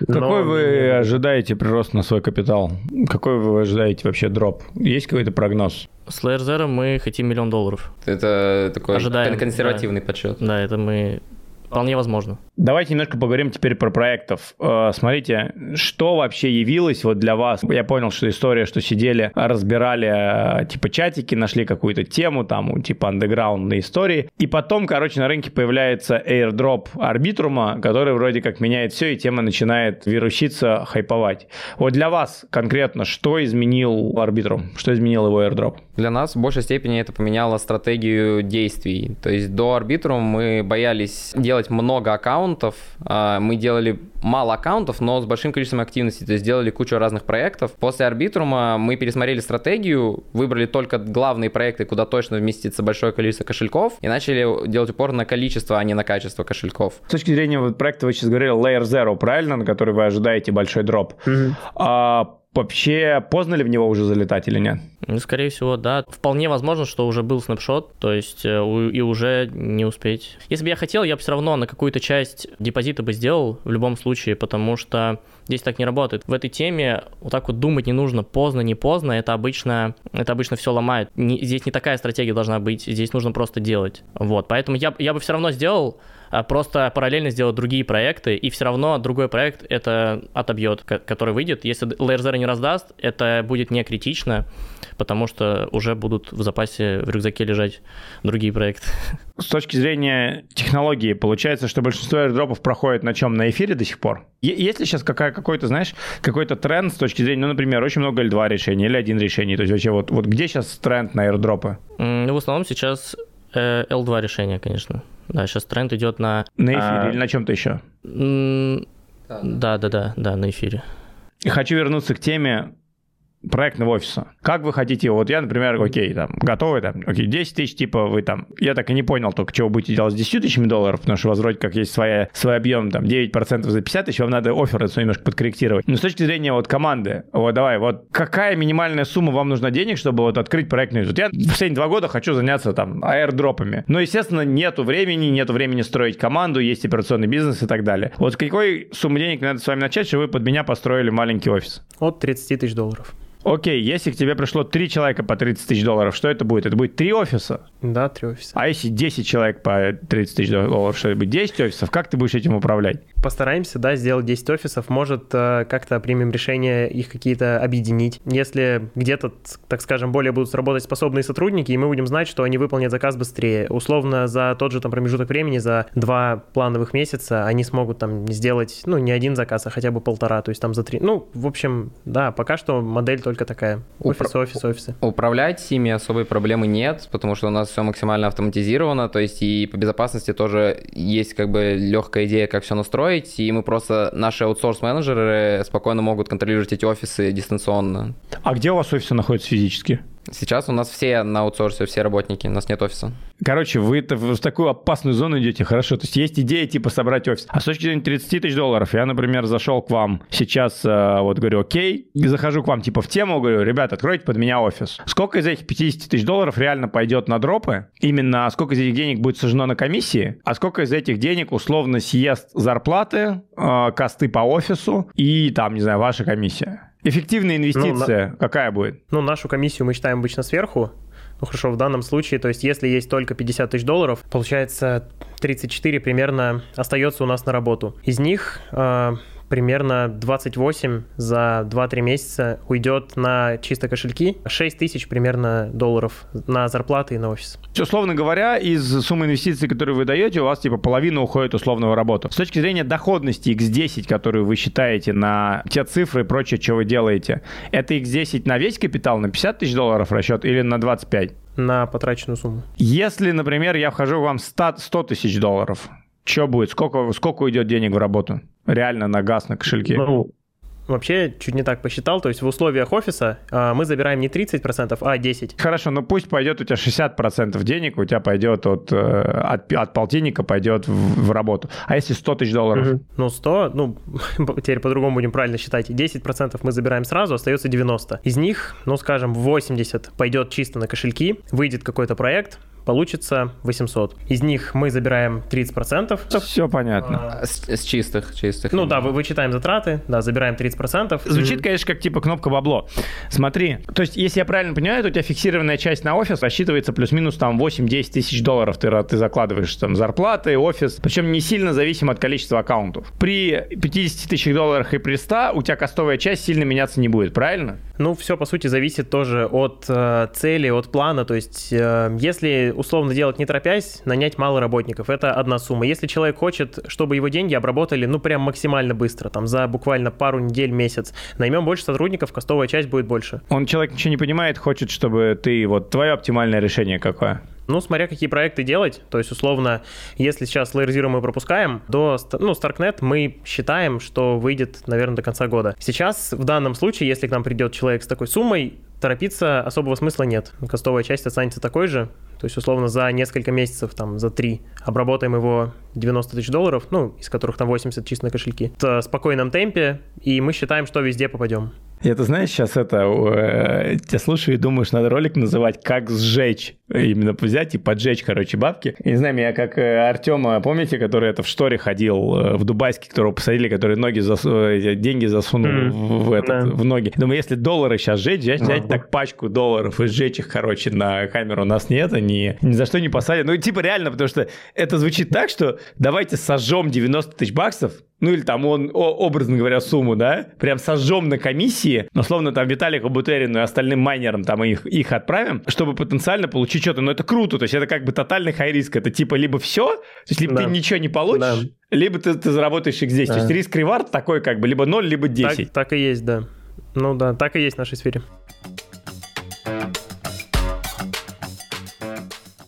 Какой но- вы ожидаете прирост на свой капитал? Какой вы ожидаете вообще дроп? Есть какой-то прогноз? С Layer Zero мы хотим миллион долларов. Это такой Ожидаем, кон- консервативный подсчет. Да, это мы... Вполне возможно. Давайте немножко поговорим теперь про проектов. Э, Смотрите, что вообще явилось вот для вас? Я понял, что история, что сидели, разбирали э, типа чатики, нашли какую-то тему, там, типа андеграундной истории. И потом, короче, на рынке появляется airdrop арбитрума, который вроде как меняет все, и тема начинает вируситься, хайповать. Вот для вас конкретно, что изменил арбитрум? Что изменил его airdrop? Для нас в большей степени это поменяло стратегию действий. То есть до Arbitrum мы боялись делать много аккаунтов. а, Мы делали мало аккаунтов, но с большим количеством активности. То есть делали кучу разных проектов. После Arbitrum мы пересмотрели стратегию, выбрали только главные проекты, куда точно вместится большое количество кошельков, и начали делать упор на количество, а не на качество кошельков. С точки зрения вот проекта, вы сейчас говорили Layer Zero, правильно, на который вы ожидаете большой дроп. А вообще поздно ли в него уже залетать или нет? Ну, скорее всего, да. Вполне возможно, что уже был снапшот, то есть э, и уже не успеть. Если бы я хотел, я бы все равно на какую-то часть депозита бы сделал в любом случае, потому что Здесь так не работает. В этой теме вот так вот думать не нужно, поздно, не поздно, это обычно, это обычно все ломает. Не, здесь не такая стратегия должна быть, здесь нужно просто делать. Вот, поэтому я, я бы все равно сделал, а просто параллельно сделать другие проекты, и все равно другой проект это отобьет, который выйдет. Если Layer Zero не раздаст, это будет не критично, потому что уже будут в запасе в рюкзаке лежать другие проекты. С точки зрения технологии, получается, что большинство airdropов проходит на чем? На эфире до сих пор? Есть ли сейчас какая, какой-то, знаешь, какой-то тренд с точки зрения, ну, например, очень много L2 решений или один решений? То есть вообще вот, вот где сейчас тренд на airdropы? Ну, в основном сейчас э, L2 решения, конечно. Да, сейчас тренд идет на... На эфире а... или на чем-то еще? Да, да, да, да, на эфире. Хочу вернуться к теме проектного офиса. Как вы хотите, вот я, например, окей, там, готовый, там, окей, 10 тысяч, типа, вы там, я так и не понял только, вы будете делать с 10 тысячами долларов, потому что у вас вроде как есть своя, свой объем, там, 9% за 50 тысяч, вам надо офер немножко подкорректировать. Но с точки зрения вот команды, вот давай, вот какая минимальная сумма вам нужна денег, чтобы вот открыть проектный Вот я в последние два года хочу заняться там аирдропами. Но, естественно, нету времени, нету времени строить команду, есть операционный бизнес и так далее. Вот с какой суммы денег надо с вами начать, чтобы вы под меня построили маленький офис? От 30 тысяч долларов. Окей, если к тебе пришло три человека по 30 тысяч долларов, что это будет? Это будет три офиса? Да, три офиса. А если 10 человек по 30 тысяч долларов, что это будет? 10 офисов? Как ты будешь этим управлять? Постараемся, да, сделать 10 офисов. Может, э, как-то примем решение их какие-то объединить. Если где-то, так скажем, более будут работать способные сотрудники, и мы будем знать, что они выполнят заказ быстрее. Условно, за тот же там промежуток времени, за два плановых месяца, они смогут там сделать, ну, не один заказ, а хотя бы полтора, то есть там за три. Ну, в общем, да, пока что модель только такая. Офис, Упра- офис, офисы. Управлять ими особой проблемы нет, потому что у нас все максимально автоматизировано, то есть и по безопасности тоже есть как бы легкая идея, как все настроить, и мы просто, наши аутсорс-менеджеры спокойно могут контролировать эти офисы дистанционно. А где у вас офисы находятся физически? Сейчас у нас все на аутсорсе, все работники, у нас нет офиса. Короче, вы в такую опасную зону идете, хорошо. То есть есть идея типа собрать офис. А с точки зрения 30 тысяч долларов, я, например, зашел к вам сейчас, э, вот говорю, окей, захожу к вам типа в тему, говорю, ребят, откройте под меня офис. Сколько из этих 50 тысяч долларов реально пойдет на дропы? Именно сколько из этих денег будет сожжено на комиссии? А сколько из этих денег условно съест зарплаты, э, косты по офису и там, не знаю, ваша комиссия? Эффективная инвестиция ну, на... какая будет? Ну, нашу комиссию мы считаем обычно сверху. Ну хорошо, в данном случае, то есть если есть только 50 тысяч долларов, получается 34 примерно остается у нас на работу. Из них э, примерно 28 за 2-3 месяца уйдет на чисто кошельки, 6 тысяч примерно долларов на зарплаты и на офис. Условно говоря, из суммы инвестиций, которые вы даете, у вас типа половина уходит условно в работу. С точки зрения доходности X10, которую вы считаете на те цифры и прочее, что вы делаете, это X10 на весь капитал, на 50 тысяч долларов расчет или на 25? На потраченную сумму. Если, например, я вхожу вам 100, 100 тысяч долларов, что будет? Сколько, сколько уйдет денег в работу? Реально на газ, на кошельке? Ну, вообще чуть не так посчитал. То есть в условиях офиса э, мы забираем не 30%, а 10%. Хорошо, но пусть пойдет у тебя 60% денег, у тебя пойдет от, э, от, от полтинника пойдет в, в работу. А если 100 тысяч долларов? Угу. Ну, 100, ну, [laughs] теперь по-другому будем правильно считать. 10% мы забираем сразу, остается 90. Из них, ну, скажем, 80 пойдет чисто на кошельки, выйдет какой-то проект, получится 800. Из них мы забираем 30%. Все понятно. А, с, с чистых, чистых. Ну да, вы, вычитаем затраты, да, забираем 30%. Звучит, конечно, как типа кнопка бабло. Смотри, то есть, если я правильно понимаю, то у тебя фиксированная часть на офис рассчитывается плюс-минус там 8-10 тысяч долларов ты, ты закладываешь там зарплаты, офис, причем не сильно зависим от количества аккаунтов. При 50 тысяч долларах и при 100 у тебя костовая часть сильно меняться не будет, правильно? Ну, все, по сути, зависит тоже от э, цели, от плана. То есть, э, если условно делать не торопясь, нанять мало работников, это одна сумма. Если человек хочет, чтобы его деньги обработали, ну, прям максимально быстро, там, за буквально пару недель, месяц, наймем больше сотрудников, костовая часть будет больше. Он, человек ничего не понимает, хочет, чтобы ты, вот, твое оптимальное решение какое? Ну, смотря какие проекты делать, то есть, условно, если сейчас Layer Zero мы пропускаем, до, ну, StarkNet мы считаем, что выйдет, наверное, до конца года. Сейчас, в данном случае, если к нам придет человек с такой суммой, торопиться особого смысла нет. Костовая часть останется такой же, то есть, условно, за несколько месяцев, там, за три, обработаем его 90 тысяч долларов, ну, из которых там 80 чисто на кошельки, в спокойном темпе, и мы считаем, что везде попадем. Я, ты знаешь, сейчас это, э, тебя слушаю и думаешь, надо ролик называть «Как сжечь». Именно взять и поджечь, короче, бабки. Я не знаю, меня как э, Артема, помните, который это в шторе ходил, э, в Дубайске, которого посадили, который ноги засу... э, деньги засунул Мгм. в, в этот, Да. в ноги. Думаю, если доллары сейчас сжечь, взять, взять так пачку долларов и сжечь их, короче, на камеру, нас нет, они ни за что не посадят. Ну, типа реально, потому что это звучит так, что давайте сожжем 90 тысяч баксов, ну или там он, о- образно говоря, сумму, да, прям сожжем на комиссии, но словно там Виталику Бутерину и остальным майнерам там их, их отправим, чтобы потенциально получить что-то. Но это круто, то есть это как бы тотальный хай-риск. Это типа либо все, то есть либо Да. ты ничего не получишь, Да. либо ты, ты заработаешь их здесь. То Да. есть риск ревард такой как бы либо 0, либо 10. Так, так и есть, да. Ну да, так и есть в нашей сфере.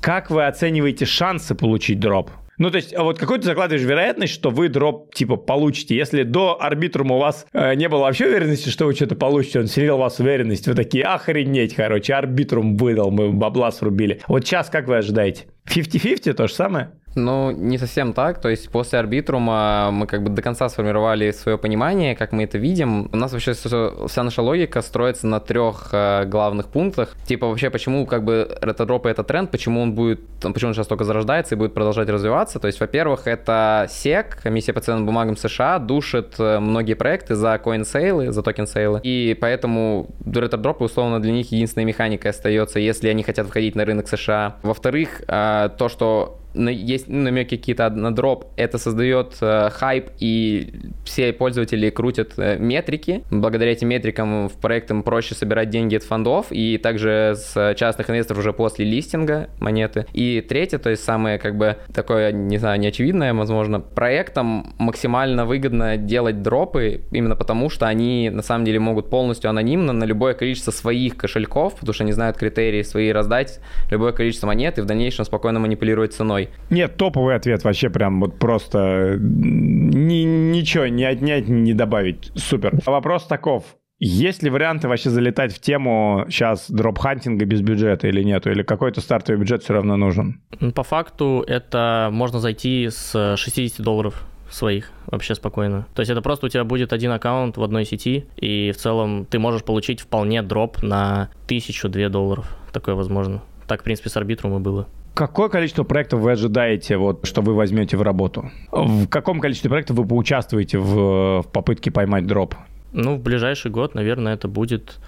Как вы оцениваете шансы получить дроп? Ну, то есть, а вот какой ты закладываешь вероятность, что вы дроп, типа, получите? Если до арбитрума у вас э, не было вообще уверенности, что вы что-то получите, он вселил в вас уверенность, вы такие, охренеть, короче, арбитрум выдал, мы бабла срубили. Вот сейчас как вы ожидаете? 50-50 то же самое? Ну, не совсем так. То есть после арбитрума мы как бы до конца сформировали свое понимание, как мы это видим. У нас вообще вся наша логика строится на трех э, главных пунктах. Типа вообще, почему как бы ретро-дропы это тренд, почему он будет, почему он сейчас только зарождается и будет продолжать развиваться. То есть, во-первых, это SEC, комиссия по ценным бумагам США, душит э, многие проекты за coin sale ы, за token sale ы. И поэтому ретро-дропы, условно, для них единственной механикой остается, если они хотят входить на рынок США. Во-вторых, э, то, что есть намеки какие-то на дроп, это создает э, хайп, и все пользователи крутят э, метрики. Благодаря этим метрикам в проектам проще собирать деньги от фондов, и также с частных инвесторов уже после листинга монеты. И третье, то есть самое как бы такое, не знаю, неочевидное, возможно, проектам максимально выгодно делать дропы, именно потому что они на самом деле могут полностью анонимно на любое количество своих кошельков, потому что они знают критерии свои раздать любое количество монет и в дальнейшем спокойно манипулировать ценой. Нет, топовый ответ вообще прям вот просто ни- ничего не отнять, не добавить. Супер. Вопрос таков. Есть ли варианты вообще залетать в тему сейчас дроп-хантинга без бюджета или нету? Или какой-то стартовый бюджет все равно нужен? Ну, По факту это можно зайти с 60 долларов своих вообще спокойно. То есть это просто у тебя будет один аккаунт в одной сети, и в целом ты можешь получить вполне дроп на 1000-2 долларов. Такое возможно. Так, в принципе, с арбитром и было. Какое количество проектов вы ожидаете, вот, что вы возьмете в работу? В каком количестве проектов вы поучаствуете в, в попытке поймать дроп? Ну, в ближайший год, наверное, это будет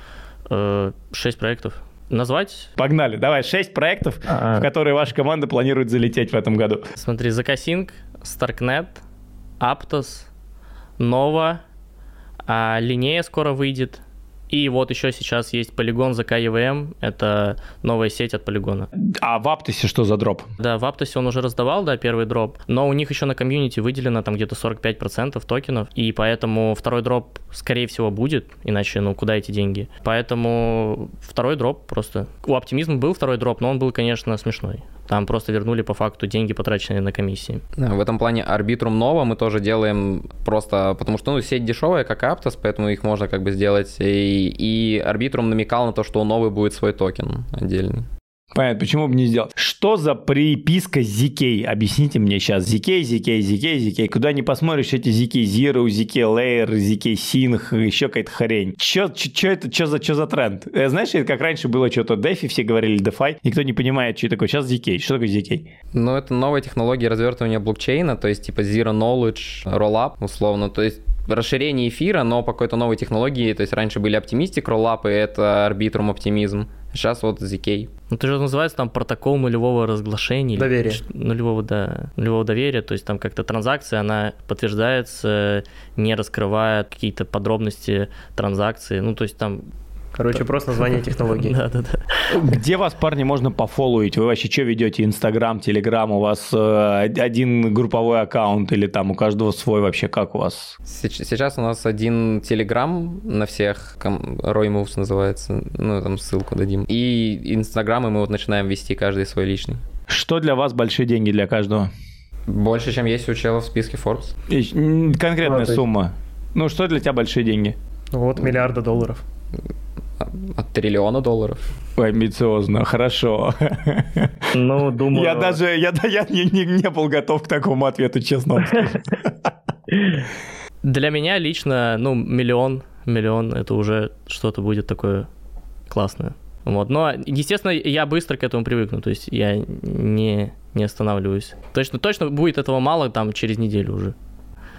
э, 6 проектов. Назвать? Погнали, давай, 6 проектов, А. в которые ваша команда планирует залететь в этом году. Смотри, Zakasync, Starknet, Aptos, Nova, а Линея скоро выйдет. И вот еще сейчас есть Polygon zkEVM, это новая сеть от полигона. А в Аптосе что за дроп? Да, в Аптосе он уже раздавал, да, первый дроп, но у них еще на комьюнити выделено там где-то 45% токенов, и поэтому второй дроп, скорее всего, будет, иначе, ну, куда эти деньги? Поэтому второй дроп просто... У Оптимизма был второй дроп, но он был, конечно, смешной. Там просто вернули по факту деньги, потраченные на комиссии. В этом плане Arbitrum Nova мы тоже делаем просто потому, что ну, сеть дешевая, как Aptos, поэтому их можно как бы сделать. И, и Arbitrum намекал на то, что у Новой будет свой токен отдельный. Понятно, почему бы не сделать. Что за приписка ZK? Объясните мне сейчас. ZK, ZK, ZK, ZK. Куда не посмотришь, эти ZK Zero, ZK Layer, ZK Sync, еще какая-то хрень. Че, че, это, что за, чё за тренд? Э, Знаешь, это как раньше было что-то DeFi, все говорили DeFi, никто не понимает, что это такое. Сейчас ZK. Что такое ZK? Ну, это новая технология развертывания блокчейна, то есть типа Zero Knowledge, Rollup, условно. То есть расширение эфира, но по какой-то новой технологии. То есть раньше были Rollup, и это Arbitrum оптимизм. Сейчас вот ZK. Ну, ты же называется там протокол нулевого разглашения. Доверия. Нулевого, да, нулевого доверия. То есть там как-то транзакция, она подтверждается, не раскрывая какие-то подробности транзакции. Ну, то есть там... Короче, просто название [laughs] технологии. Да, да, да. Где вас, парни, можно пофолловить? Вы вообще что ведете? Инстаграм, Телеграм? У вас э, один групповой аккаунт или там у каждого свой вообще? Как у вас? Сейчас у нас один Telegram на всех, Roy Moves называется, ну, там ссылку дадим. И Инстаграмы мы вот начинаем вести каждый свой личный. Что для вас большие деньги для каждого? Больше, чем есть у челов в списке Forbes. И- Конкретная то есть- сумма. Ну, что для тебя большие деньги? Вот миллиарда долларов. От триллиона долларов. Ой, амбициозно, хорошо. Ну, думаю... Я даже, я, я не, не- не был готов к такому ответу, честно. Для меня лично, ну, миллион миллион, это уже что-то будет такое классное. Вот. Но, естественно, я быстро к этому привыкну, то есть я не, не останавливаюсь. Точно, точно будет этого мало там через неделю уже.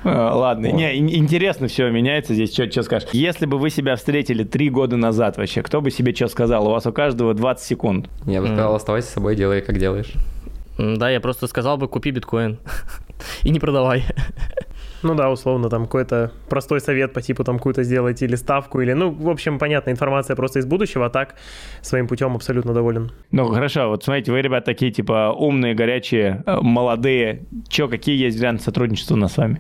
[laughs] Ладно, вот. не, интересно все меняется здесь, что, что скажешь. Если бы вы себя встретили три года назад вообще, кто бы себе что сказал? У вас у каждого 20 секунд. Я бы сказал, оставайся с собой, делай, как делаешь. Да, я просто сказал бы, купи биткоин [laughs] и не продавай. Ну да, условно, там какой-то простой совет по типу там какую-то сделать или ставку, или, ну, в общем, понятно, информация просто из будущего, а так своим путем абсолютно доволен. Ну, хорошо, вот смотрите, вы, ребят, такие, типа, умные, горячие, э, молодые. Че, какие есть варианты сотрудничества у нас с вами?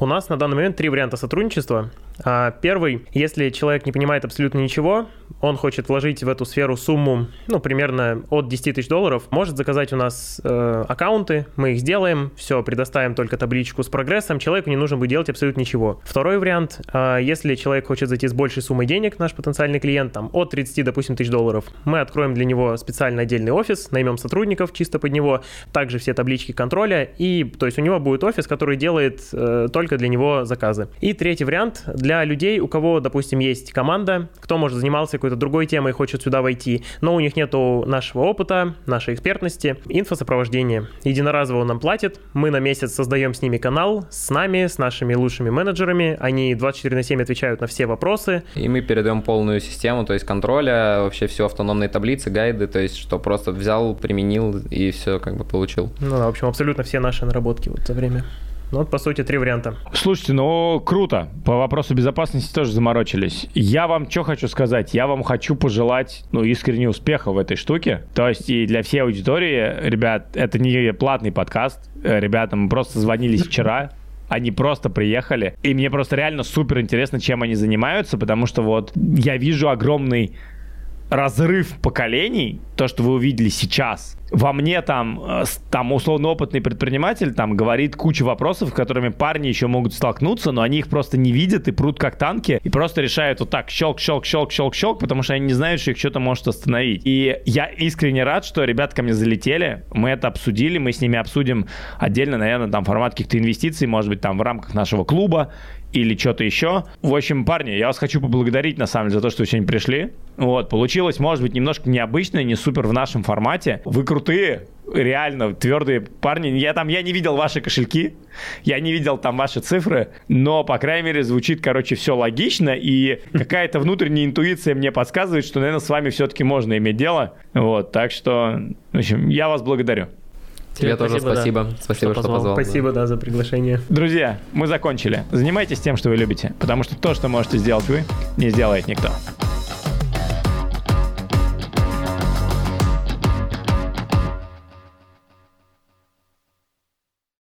У нас на данный момент три варианта сотрудничества. А, первый, если человек не понимает абсолютно ничего, он хочет вложить в эту сферу сумму, ну, примерно от 10 тысяч долларов, может заказать у нас э, аккаунты, мы их сделаем, все, предоставим только табличку с прогрессом, человеку не нужно будет делать абсолютно ничего. Второй вариант, э, если человек хочет зайти с большей суммой денег, наш потенциальный клиент, там, от 30, допустим, тысяч долларов, мы откроем для него специально отдельный офис, наймем сотрудников чисто под него, также все таблички контроля, и, то есть у него будет офис, который делает э, только для него заказы. И третий вариант, для людей, у кого, допустим, есть команда, кто, может, занимался какой-то другой темой и хочет сюда войти, но у них нету нашего опыта, нашей экспертности, инфосопровождение. Единоразово он нам платит, мы на месяц создаем с ними канал, с нами, с нашими лучшими менеджерами, они 24 на 7 отвечают на все вопросы. И мы передаем полную систему, то есть контроля, вообще все автономные таблицы, гайды, то есть что просто взял, применил и все как бы получил. Ну да, в общем, абсолютно все наши наработки вот за время. Ну, вот, по сути, три варианта. Слушайте, ну, круто. По вопросу безопасности тоже заморочились. Я вам что хочу сказать? Я вам хочу пожелать, ну, искренне успеха в этой штуке. То есть и для всей аудитории, ребят, это не платный подкаст. Э, ребята, мы просто звонились вчера. Они просто приехали. И мне просто реально супер интересно, чем они занимаются, потому что вот я вижу огромный разрыв поколений, то, что вы увидели сейчас, во мне там, э, там условно опытный предприниматель там говорит кучу вопросов, с которыми парни еще могут столкнуться, но они их просто не видят и прут как танки, и просто решают вот так щелк, щелк, щелк, щелк, щелк, потому что они не знают, что их что-то может остановить. И я искренне рад, что ребята ко мне залетели, мы это обсудили, мы с ними обсудим отдельно, наверное, там формат каких-то инвестиций, может быть, там в рамках нашего клуба, или что-то еще. В общем, парни, я вас хочу поблагодарить, на самом деле, за то, что вы сегодня пришли. Вот, получилось, может быть, немножко необычно, не супер в нашем формате. Вы крутые, реально твердые парни. Я там, я не видел ваши кошельки, я не видел там ваши цифры, но, по крайней мере, звучит, короче, все логично, и [laughs] какая-то внутренняя интуиция мне подсказывает, что, наверное, с вами все-таки можно иметь дело. Вот, так что, в общем, я вас благодарю. Тебе, тоже спасибо. Да. Спасибо, что, что позвал. Спасибо, да, за приглашение. Друзья, мы закончили. Занимайтесь тем, что вы любите, потому что то, что можете сделать вы, не сделает никто.